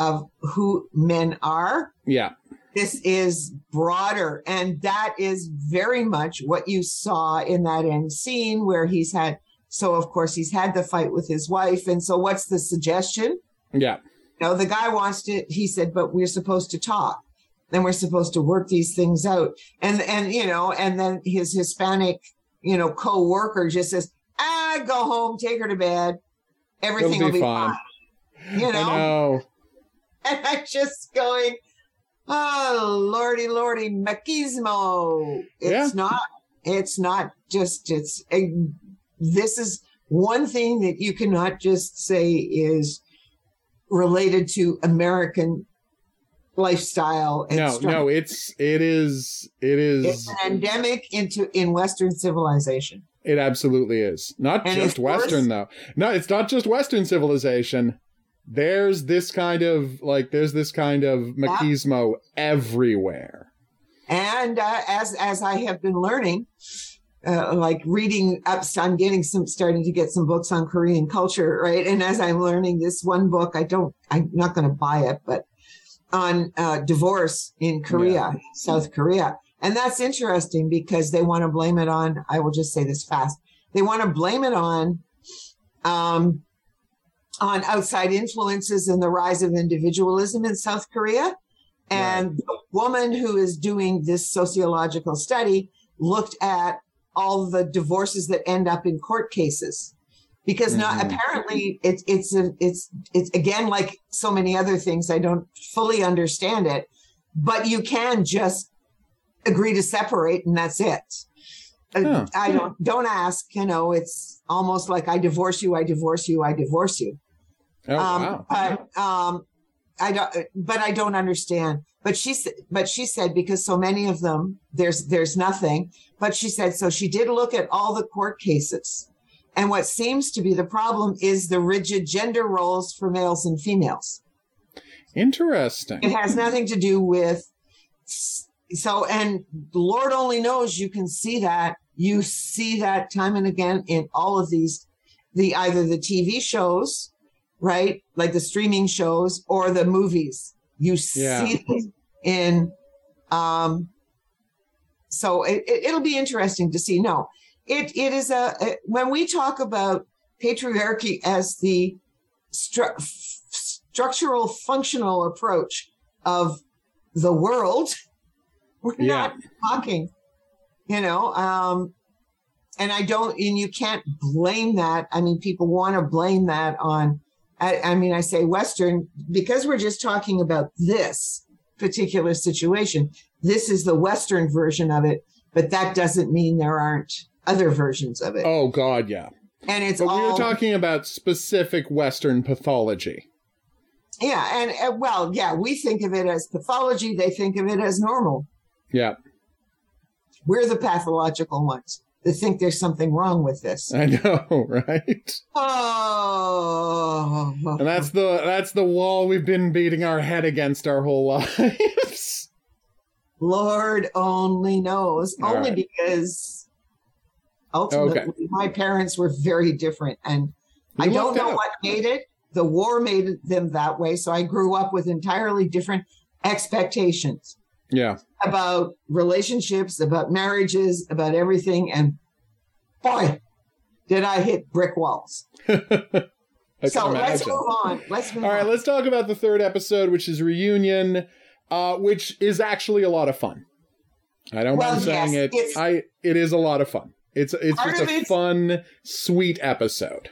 of who men are, Yeah, this is broader, and that is very much what you saw in that end scene where he's had. So of course he's had the fight with his wife, and so what's the suggestion? yeah, You know, the guy wants to, he said, but we're supposed to talk. Then we're supposed to work these things out. And, and, you know, and then his Hispanic, you know, co-worker just says, ah, go home, take her to bed. Everything be be fine. fine. You know, know. *laughs* and I'm just going, oh, lordy, lordy, machismo. It's Yeah. not, it's not just, it's, a, this is one thing that you cannot just say is related to American lifestyle. and No, no. It's it is it It's is an endemic into in Western civilization. it absolutely is not And just it's worse- Western though. No, it's not just Western civilization. There's this kind of like there's this kind of machismo everywhere. And uh, as as I have been learning, uh, like reading up, I'm getting some starting to get some books on Korean culture, right? And as I'm learning this one book, I don't, I'm not going to buy it, but on uh, divorce in Korea, South Korea, and that's interesting because they want to blame it on. I will just say this fast. They want to blame it on. Um, on outside influences and the rise of individualism in South Korea. And the woman who is doing this sociological study looked at all the divorces that end up in court cases. Because not Mhm. apparently it's it's a, it's it's again like so many other things I don't fully understand it, but you can just agree to separate and that's it. Uh, Huh. I don't don't ask. You know, it's almost like I divorce you, I divorce you, I divorce you. Oh um, wow. But um, I don't. But I don't understand. But she said. But she said because so many of them, there's there's nothing. But she said so. She did look at all the court cases, and what seems to be the problem is the rigid gender roles for males and females. Interesting. It has nothing to do with. So, and Lord only knows you can see that. You see that time and again in all of these, the either the TV shows, right, like the streaming shows, or the movies. You Yeah. see this in. Um, so it, it, it'll be interesting to see. No, it it is a when we talk about patriarchy as the stru- f- structural functional approach of the world *laughs* we're Yeah. not talking you know um and i don't and you can't blame that i mean people want to blame that on I, I mean i say western because we're just talking about this particular situation this is the western version of it but that doesn't mean there aren't other versions of it Oh god, yeah. and it's But we all were talking about specific Western pathology. yeah and uh, well yeah we think of it as pathology they think of it as normal Yeah, we're the pathological ones that think there's something wrong with this. I know, *laughs* right? oh. And that's the that's the wall we've been beating our head against our whole *laughs* lives. lord only knows. All only right. because ultimately my parents were very different and i don't know what made it. The war made them that way so i grew up with entirely different expectations Yeah. about relationships, about marriages, about everything. And boy, did I hit brick walls. *laughs* So let's move on. Let's move All right, on. let's talk about the third episode, which is reunion, uh, which is actually a lot of fun. I don't Well, mind saying yes, it. it's- I it is a lot of fun. It's it's just a it's- fun, sweet episode.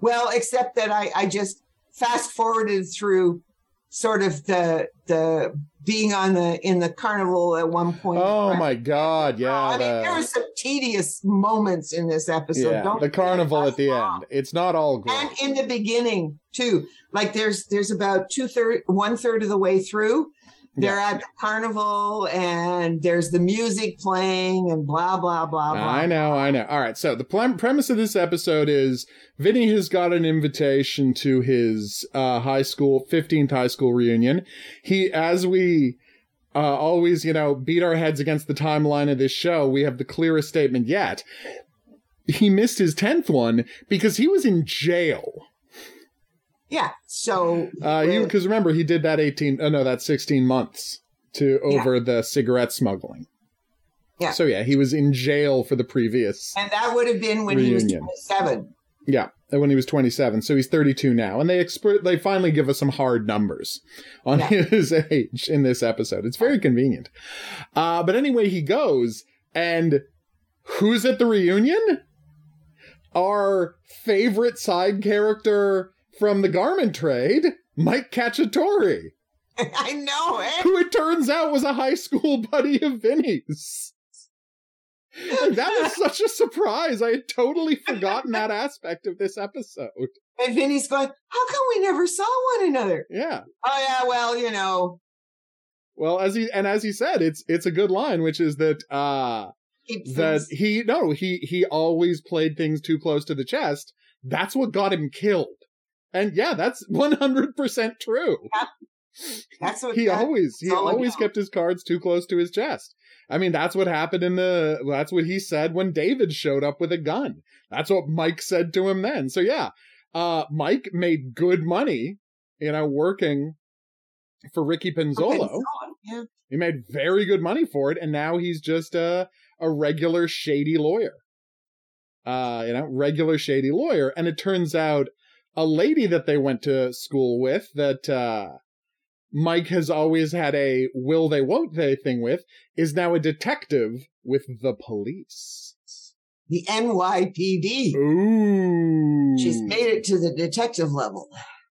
well, except that I, I just fast forwarded through sort of the the being on the in the carnival at one point. Oh Right? my god, yeah. I mean, the- there were some tedious moments in this episode. yeah, Don't the carnival at the end. It's not all great. and in the beginning too like there's there's about two third one third of the way through they're at the carnival and there's the music playing and blah blah blah blah I know, I know. All right, so the pl- premise of this episode is Vinny has got an invitation to his uh, high school, 15th high school reunion. He, as we uh, always, you know, beat our heads against the timeline of this show, we have the clearest statement yet. He missed his 10th one because he was in jail. Yeah so Uh, because remember, he did that 18, oh no, that's 16 months to over the cigarette smuggling. Yeah. So yeah, he was in jail for the previous. and that would have been when Reunion. he was 27 Yeah, when he was 27, so he's 32 now, and they exper- they finally give us some hard numbers on Yeah. *laughs* his age in this episode. It's very convenient. Uh, but anyway, he goes, and who's at the reunion? Our favorite side character from the garment trade, Mike Cacciatore, *laughs* i know eh? who it turns out was a high school buddy of Vinny's. Like, that was *laughs* such a surprise. I had totally forgotten that aspect of this episode. and vinny's going how come we never saw one another Yeah. oh yeah well you know Well, as he and as he said, it's it's a good line, which is that uh keep that he no he he always played things too close to the chest. That's what got him killed. And yeah, that's one hundred percent true. that's what He that- always he always kept his cards too close to his chest. I mean, that's what happened in the. That's what he said when David showed up with a gun. That's what Mike said to him then. So yeah, uh, Mike made good money, you know, working for Ricky Pinzolo. yeah He made very good money for it, and now he's just a a regular shady lawyer. Uh, you know, regular shady lawyer. And it turns out a lady that they went to school with that uh Mike has always had a will they won't they thing with is now a detective with the police. the nypd Ooh. she's made it to the detective level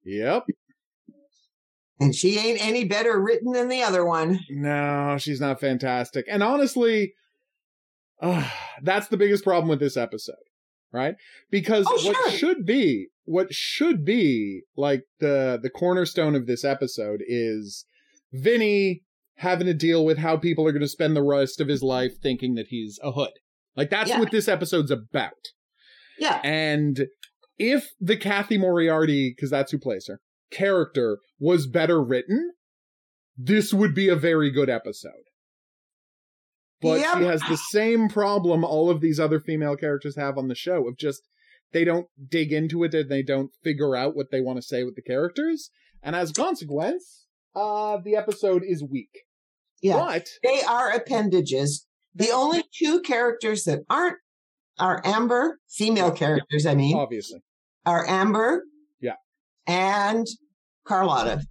Yep. And she ain't any better written than the other one. No, she's not fantastic. And honestly, uh, *sighs* that's the biggest problem with this episode, right? Because Oh, what sure. should be what should be like the the cornerstone of this episode is Vinny having to deal with how people are going to spend the rest of his life thinking that he's a hood. Like that's Yeah. what this episode's about. Yeah. And if the Cathy Moriarty, because that's who plays her, character was better written, this would be a very good episode. But Yep. she has the same problem all of these other female characters have on the show of just they don't dig into it and they don't figure out what they want to say with the characters. And as a consequence, uh the episode is weak. Yeah. But They are appendages. The only two characters that aren't are Amber, female characters, I mean, obviously. are Amber. Yeah. And Carlotta.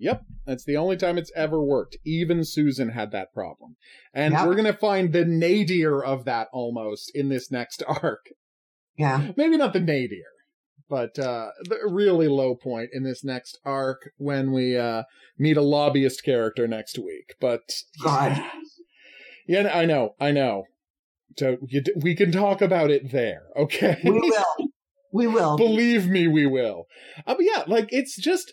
Yep, that's the only time it's ever worked. Even Susan had that problem. And Yep. we're going to find the nadir of that almost in this next *laughs* arc. Yeah. Maybe not the nadir, but uh the really low point in this next arc when we uh meet a lobbyist character next week. But God. *laughs* Yeah, I know, I know. So you, we can talk about it there, okay? We will. We will. *laughs* Believe me, we will. Uh, but yeah, like it's just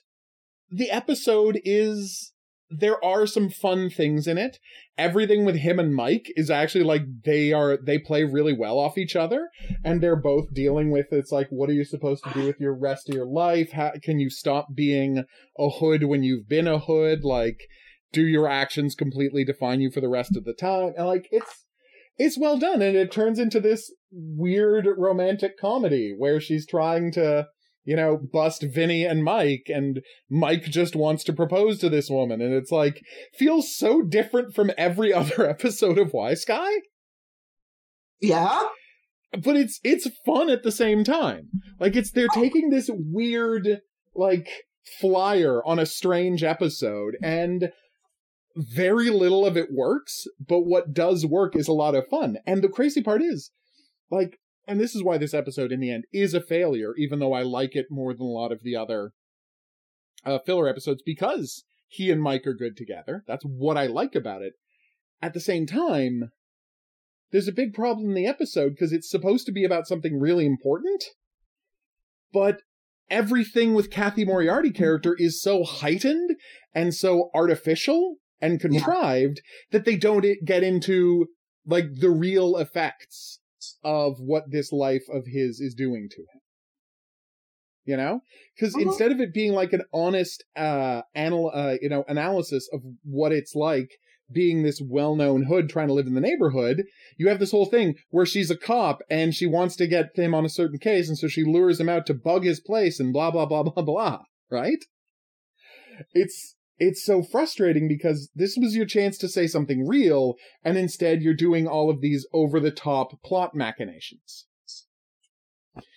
the episode is there are some fun things in it. Everything with him and Mike is actually like they are they play really well off each other, and they're both dealing with it's like what are you supposed to do with your rest of your life? How can you stop being a hood when you've been a hood? Like, do your actions completely define you for the rest of the time? And like it's it's well done and it turns into this weird romantic comedy where she's trying to you know bust vinny and mike and mike just wants to propose to this woman. And it's like feels so different from every *laughs* other episode of Wiseguy yeah. but it's it's fun at the same time. Like it's they're oh. taking this weird like flyer on a strange episode and very little of it works but what does work is a lot of fun. And the crazy part is like and this is why this episode in the end is a failure even though i like it more than a lot of the other uh, filler episodes because he and mike are good together. That's what i like about it. At the same time there's a big problem in the episode because it's supposed to be about something really important, but everything with Cathy Moriarty character is so heightened and so artificial and contrived that they don't get into like the real effects of what this life of his is doing to him. You know, because Mhm. instead of it being like an honest, uh, anal- uh, you know, analysis of what it's like being this well-known hood trying to live in the neighborhood, you have this whole thing where she's a cop and she wants to get him on a certain case, and so she lures him out to bug his place and blah blah blah blah blah. Right? It's it's so frustrating because this was your chance to say something real, and instead you're doing all of these over-the-top plot machinations.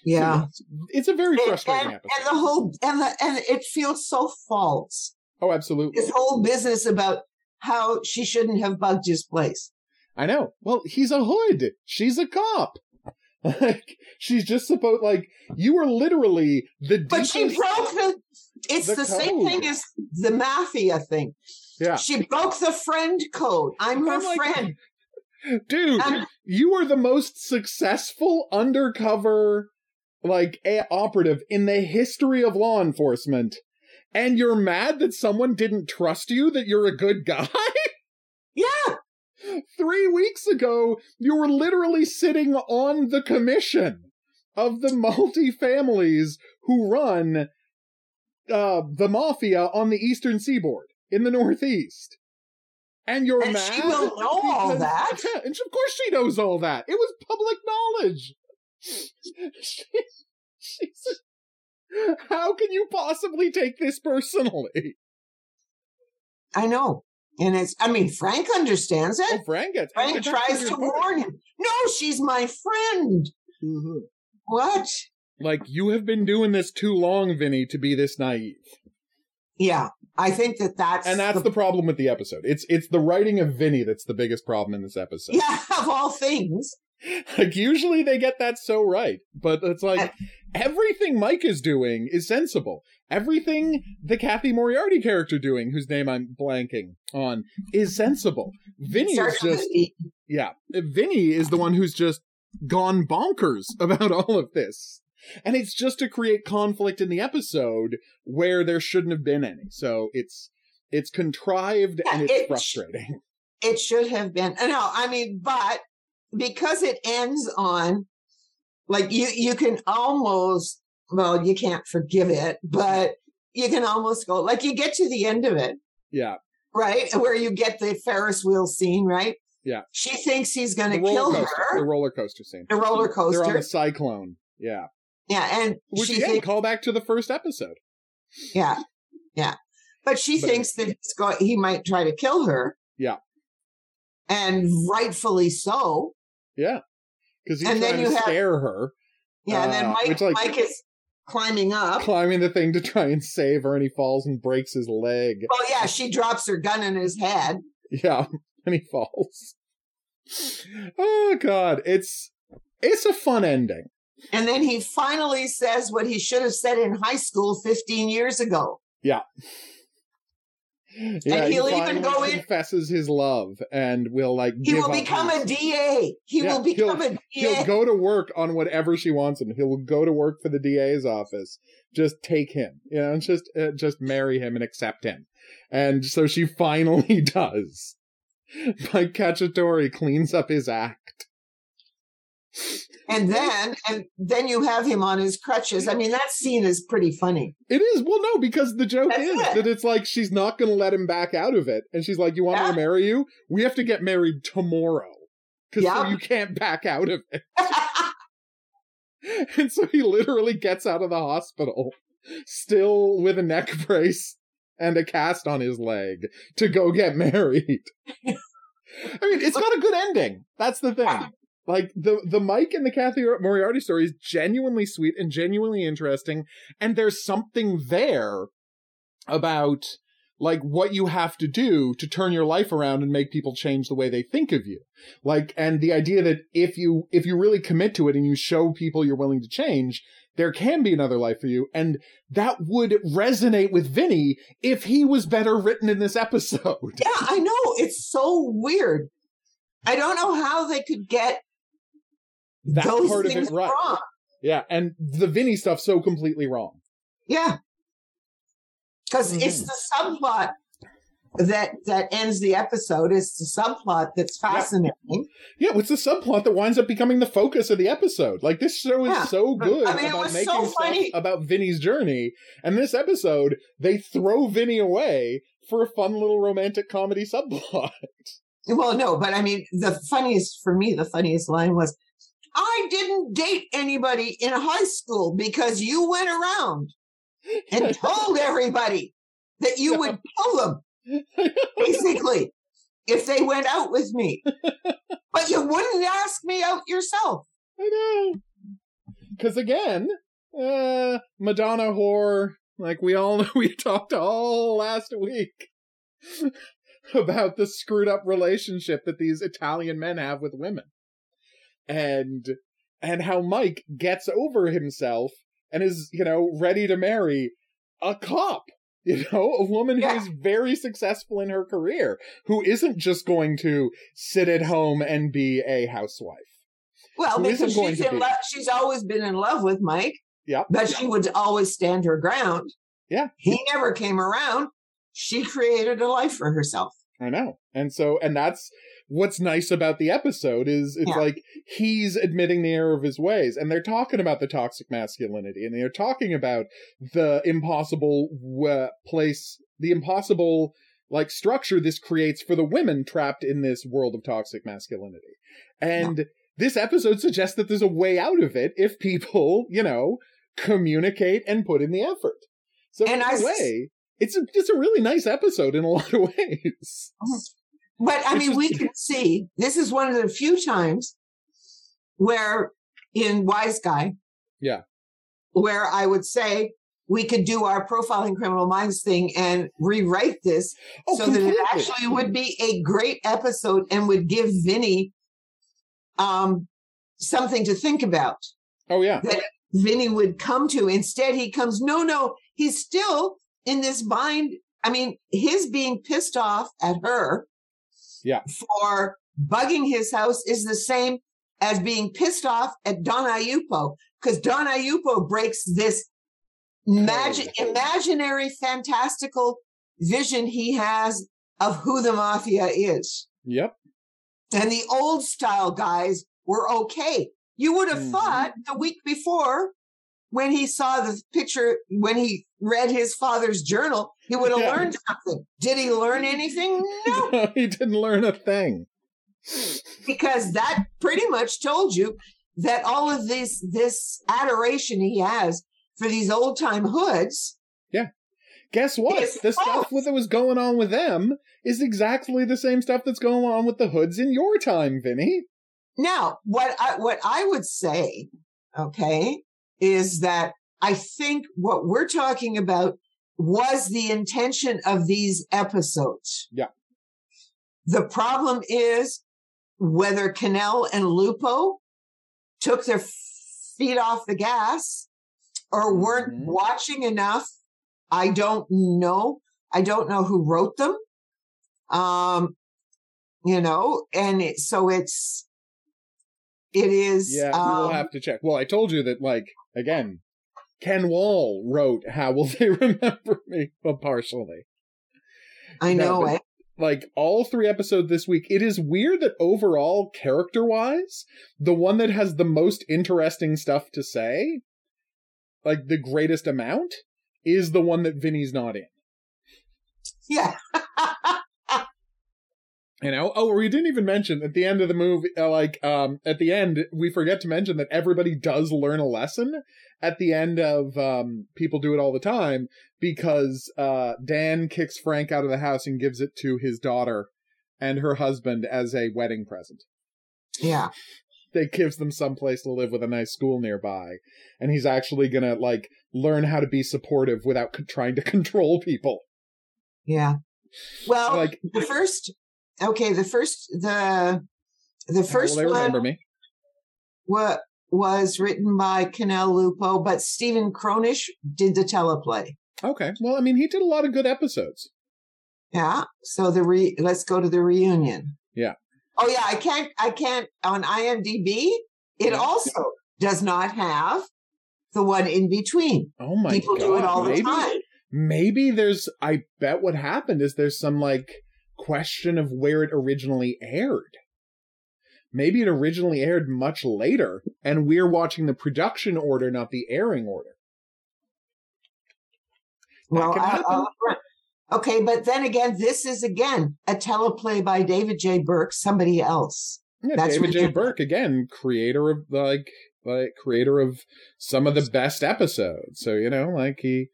Yeah. So it's a very frustrating and, episode. and the whole and the and it feels so false. oh, absolutely. This whole business about how she shouldn't have bugged his place. I know. Well, he's a hood. She's a cop. *laughs* Like she's just supposed like you were literally the But she broke the. It's The the, same thing as the mafia thing. Yeah. She broke the friend code. I'm her I'm like- friend. Dude, And- you are the most successful undercover like a- operative in the history of law enforcement. And you're mad that someone didn't trust you that you're a good guy? *laughs* Yeah. Three weeks ago, you were literally sitting on the commission of the multi families who run uh, the mafia on the eastern seaboard in the Northeast. And you're And mad. she will know all *laughs* that. Yeah, *laughs* and of course she knows all that. It was public knowledge. she, she's, how can you possibly take this personally? I know. And it's, I mean, Frank understands Oh, it. Frank gets Frank tries to warn him. No, she's my friend. What? Like you have been doing this too long, Vinny, to be this naive. Yeah. I think that that's. And that's the problem with the episode. It's it's the writing of Vinny that's the biggest problem in this episode. Yeah, *laughs* of all things. *laughs* Like usually they get that so right, but it's like uh, everything Mike is doing is sensible. Everything the Cathy Moriarty character doing, whose name I'm blanking on, is sensible. Vinny is just. Yeah. Vinny is the one who's just gone bonkers *laughs* about all of this. And it's just to create conflict in the episode where there shouldn't have been any. So it's it's contrived Yeah, and it's it sh- frustrating. *laughs* It should have been. No, I mean, but because it ends on like you you can almost well, you can't forgive it, but you can almost go like you get to the end of it, Yeah. right? Where you get the Ferris wheel scene, right? Yeah. She thinks he's going to kill coaster. The roller coaster scene. The roller They're on coaster. the cyclone. Yeah. Yeah, and Which she again, call back to the first episode. yeah, yeah. But she But- thinks that he's go- he might try to kill her. Yeah. And rightfully so. Yeah. Because he's And then trying you to have- scare her, Yeah, and then Uh, Mike, like- Mike is climbing up. climbing the thing to try and save her, and he falls and breaks his leg. Well, yeah, she drops her gun in his head. Yeah, *laughs* and he falls. Oh god, it's it's a fun ending. And then he finally says what he should have said in high school 15 years ago. Yeah, And he'll he even go in- confesses his love and will like he will become his- a DA. He Yeah, will become a He'll go to work on whatever she wants him. He'll go to work for the DA's office. Just take him, you know, just uh, just marry him and accept him. And so she *laughs* finally does. Mike Cacciatore cleans up his act. And then and then you have him on his crutches. I mean, that scene is pretty funny. It is well, no, because the joke That's is it. that it's like she's not going to let him back out of it, and she's like, "You want me to marry you? We have to get married tomorrow, because Yeah. you can't back out of it." *laughs* *laughs* and so he literally gets out of the hospital, still with a neck *laughs* brace and a cast on his leg, to go get married. I mean, it's got a good ending. That's the thing. Like the the Mike and the Cathy Moriarty story is genuinely sweet and genuinely interesting, and there's something there about like what you have to do to turn your life around and make people change the way they think of you like and the idea that if you if you really commit to it and you show people you're willing to change there can be another life for you and that would resonate with Vinny if he was better written in this episode yeah, I know. It's so weird. I don't know how they could get that those part of things it right wrong. yeah and the Vinny stuff so completely wrong Yeah. Because it's Mhm. the subplot that that ends the episode. It's the subplot that's fascinating. yeah what's the subplot that winds up becoming the focus of the episode like this show is Yeah, so good I mean, it about was making so stuff about Vinny's journey and this episode they throw Vinny away for a fun little romantic comedy *laughs* subplot Well, no, but I mean, the funniest for me, the funniest line was, "I didn't date anybody in high school because you went around and told *laughs* everybody that you would kill them." Basically, if they went out with me, but you wouldn't ask me out yourself. I know. Because again, uh, Madonna whore, like we all know, *laughs* we talked all last week *laughs* about the screwed up relationship that these Italian men have with women. And, and how Mike gets over himself and is, you know, ready to marry a cop. *laughs* You know, a woman Yeah. who's very successful in her career, who isn't just going to sit at home and be a housewife. Well, Who because she's in love. She's always been in love with Mike. Yep. but she would always stand her ground. Yeah. He never came around. She created a life for herself. I know. And so, and that's what's nice about the episode is it's Yeah. like he's admitting the error of his ways and they're talking about the toxic masculinity and they're talking about the impossible uh, place, the impossible like structure this creates for the women trapped in this world of toxic masculinity. And this episode suggests that there's a way out of it if people, you know, communicate and put in the effort. So And in I a way, it's a, it's a really nice episode in a *laughs* lot of ways. But I mean, we can see this is one of the few times where in Wiseguy, Yeah. where I would say we could do our profiling criminal minds thing and rewrite this Oh, so that it actually would be a great episode and would give Vinny um, something to think about. Oh yeah. That Vinny would come to. Instead, he comes, no, no, he's still in this bind. I mean, his being pissed off at her Yeah. for bugging his house is the same as being pissed off at Don Aiuppo because Don Aiuppo breaks this magic, imaginary, fantastical vision he has of who the mafia is. Yep. And the old style guys were okay. You would have Mhm. thought the week before when he saw the picture, when he read his father's journal, he would have Yeah. learned something. Did he learn anything? *laughs* No, he didn't learn a thing. because that pretty much told you that all of this, this adoration he has for these old time hoods. Yeah. Guess what? The stuff that was going on with them is exactly the same stuff that's going on with the hoods in your time, Vinny. Now, what I, what I would say, okay, is that I think what we're talking about was the intention of these episodes. Yeah. The problem is whether Cannell and Lupo took their feet off the gas or weren't Mhm. watching enough. I don't know. I don't know who wrote them. Um, you know, and it, so it's, it is, Yeah, um, we'll have to check. Well, I told you that, like, again, Ken Wahl wrote How Will They *laughs* Remember Me? Well, partially. I no, know but- it. Like, all three episodes this week, it is weird that overall, character wise, the one that has the most interesting stuff to say, like the greatest amount, is the one that Vinny's not in. Yeah. *laughs* You know, oh, we didn't even mention at the end of the movie, uh, like, um, at the end, we forget to mention that everybody does learn a lesson at the end of, um, people do it all the time because, uh, Dan kicks Frank out of the house and gives it to his daughter and her husband as a wedding present. Yeah. They gives them some place to live with a nice school nearby. And he's actually gonna, like, learn how to be supportive without c- trying to *laughs* control people. Yeah. Well, Like- the first, okay, the first, the, the first Will they remember one me? wa- was written by Cannell Lupo, but Stephen Kronish did the teleplay. Okay. Well, I mean, he did a lot of good episodes. Yeah. So the re, let's go to the reunion. Yeah. Oh yeah, I can't, I can't on IMDb. It Yeah. also does not have the one in between. Oh my People god! do it all the time. maybe there's. I bet what happened is there's some like question of where it originally aired. Maybe it originally aired much later, and we're watching the production order, not the airing order. Well, I- uh, happen. Uh, okay, but then again, this is again a teleplay by David J. Burke, somebody else. Yeah, That's David J. Burke again, creator of like like creator of some of the best episodes. So you know, like he,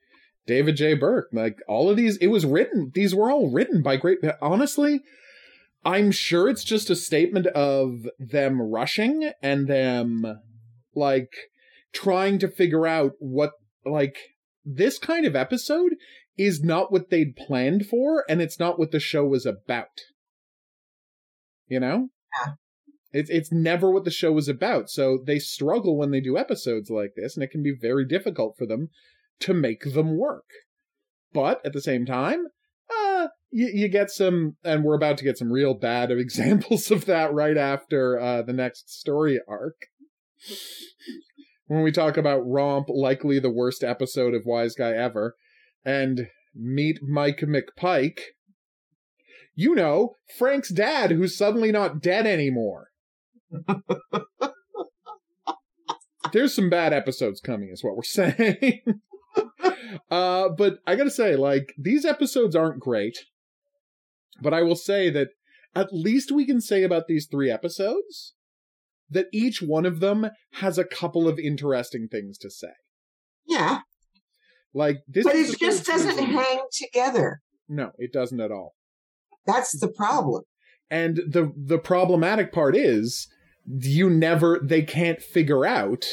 David J. Burke, like all of these, it was written. These were all written by great. Honestly, I'm sure it's just a statement of them rushing and them like trying to figure out what like this kind of episode is not what they'd planned for, and it's not what the show was about. You know? It's it's never what the show was about. So they struggle when they do episodes like this, and it can be very difficult for them to make them work. But at the same time, uh, you, you get some, and we're about to get some real bad *laughs* examples of that right after uh, the next story arc. When we talk about Romp, likely the worst episode of Wiseguy ever, and meet Mike McPike, you know, Frank's dad who's suddenly not dead anymore. *laughs* There's some bad episodes coming, is what we're *laughs* saying. Uh, but I gotta say, like, these episodes aren't great. But I will say that at least we can say about these three episodes that each one of them has a couple of interesting things to say. Yeah, Like this, but it just doesn't season. hang together. No, it doesn't at all. That's the problem. And the the problematic part is you never they can't figure out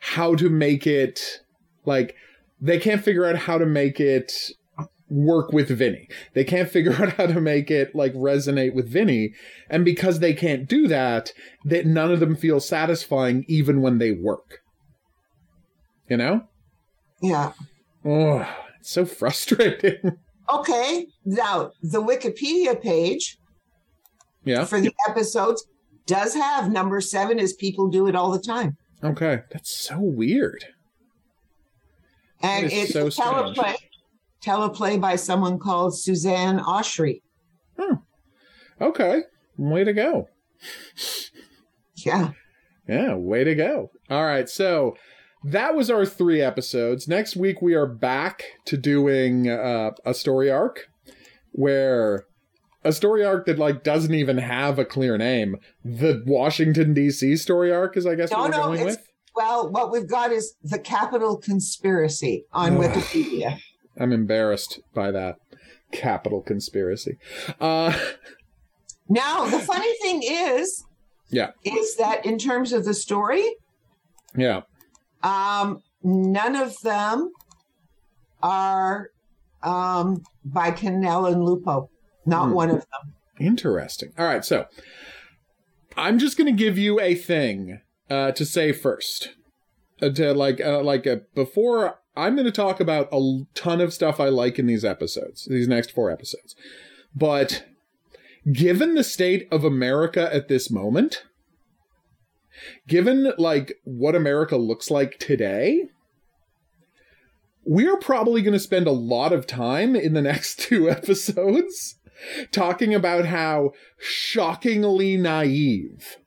how to make it like they can't figure out how to make it work with Vinny. They can't *laughs* figure out how to make it like resonate with Vinny. And because they can't do that, that none of them feel satisfying even when they work. You know? Yeah. Oh, it's so frustrating. *laughs* Okay. Now the Wikipedia page Yeah. for the episodes does have number seven is people do it all the time. Okay. That's so weird. And it's so a strange. teleplay, teleplay by someone called Suzanne Oshry. Okay. Way to go. Yeah. Yeah, way to go. All right, so that was our three episodes. Next week we are back to doing uh, a story arc where a story arc that like doesn't even have a clear name. The Washington D.C. story arc is, I guess, No, what we're no, going with. Well, what we've got is the Capital Conspiracy on Ugh. Wikipedia. I'm embarrassed by that capital conspiracy. Uh, Now, the funny thing is, Yeah. is that in terms of the story, yeah, um, none of them are um, by Cannell and Lupo. Not Hmm. one of them. Interesting. All right, so I'm just going to give you a thing uh, to say first. Uh, to like, uh, like uh, before, I'm going to talk about a ton of stuff I like in these episodes, these next four episodes. But given the state of America at this moment, given like what America looks like today, we're probably going to spend a lot of time in the *laughs* next two episodes talking about how shockingly naive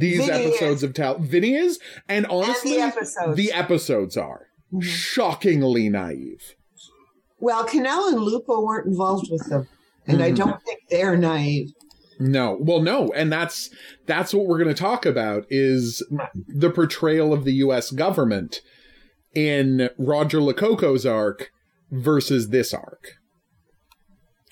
these Vinny episodes of Tal Vinny is, and honestly, and the episodes. the episodes are Mhm. shockingly naive. well, Cannell and Lupo weren't involved with them. And I Mhm. don't think they're naive. No, well, no, and that's that's what we're going to talk about is the portrayal of the U.S. government in Roger Lococco's arc versus this arc,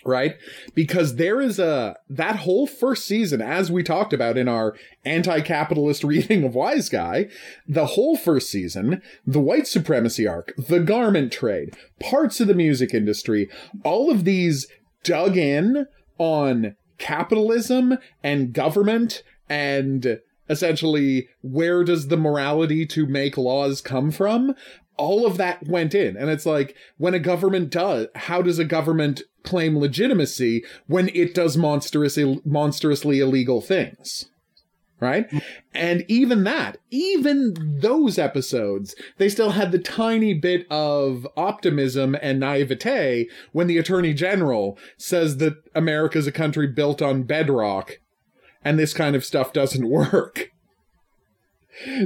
right? Because there is a that whole first season, as we talked about in our anti-capitalist *laughs* reading of Wiseguy, the whole first season, the white supremacy arc, the garment trade, parts of the music industry, all of these dug in on capitalism and government and essentially where does the morality to make laws come from all of that went in and it's like when a government does how does a government claim legitimacy when it does monstrously monstrously illegal things right? And even that even those episodes they still had the tiny bit of optimism and naivete when the attorney general says that america's a country built on bedrock and this kind of stuff doesn't *laughs* work.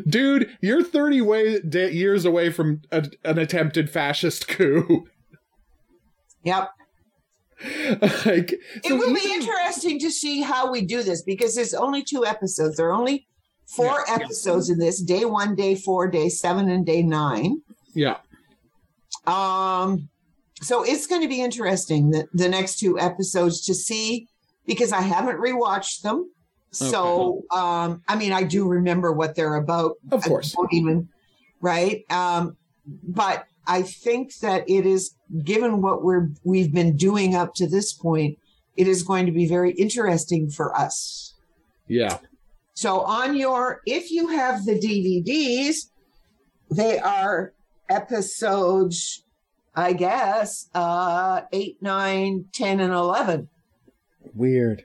Dude you're 30 way, years away from a, an attempted fascist coup. Yep. *laughs* like It so will be interesting to see how we do this because there's only two episodes. There are only four Yeah. episodes in this day one, day four, day seven, and day nine. yeah Um, so it's going to be interesting the, the next two episodes to see because I haven't rewatched them. So, um, I mean, I do remember what they're about. Of course. even right. Um, but I think that it is given what we're we've been doing up to this point, it is going to be very interesting for us. yeah So on your if you have the DVDs, they are episodes, I guess, uh 8, 9, 10, and 11. weird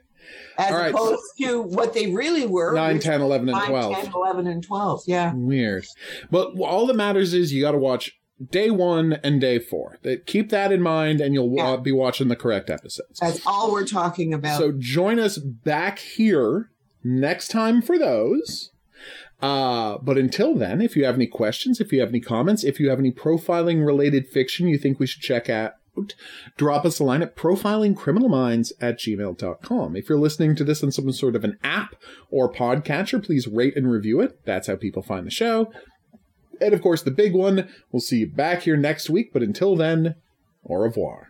As All right. opposed to what they really were. 9 10 11 and nine, 12 10, 11, and 12. Yeah. Weird. But all that matters is you got to watch day one and day four. That keep that in mind, and you'll Yeah. be watching the correct episodes. That's all we're talking about. So join us back here next time for those. Uh, but until then, if you have any questions, if you have any comments, if you have any profiling related fiction you think we should check out, drop us a line at profilingcriminalminds at gmail.com. If you're listening to this on some sort of an app or podcatcher, please rate and review it. That's how people find the show. And of course, the big one, we'll see you back here next week. But until then, au revoir.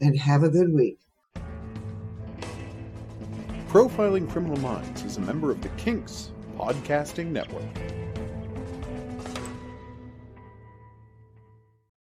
and have a good week. Profiling Criminal Minds is a member of the Kinks Podcasting Network.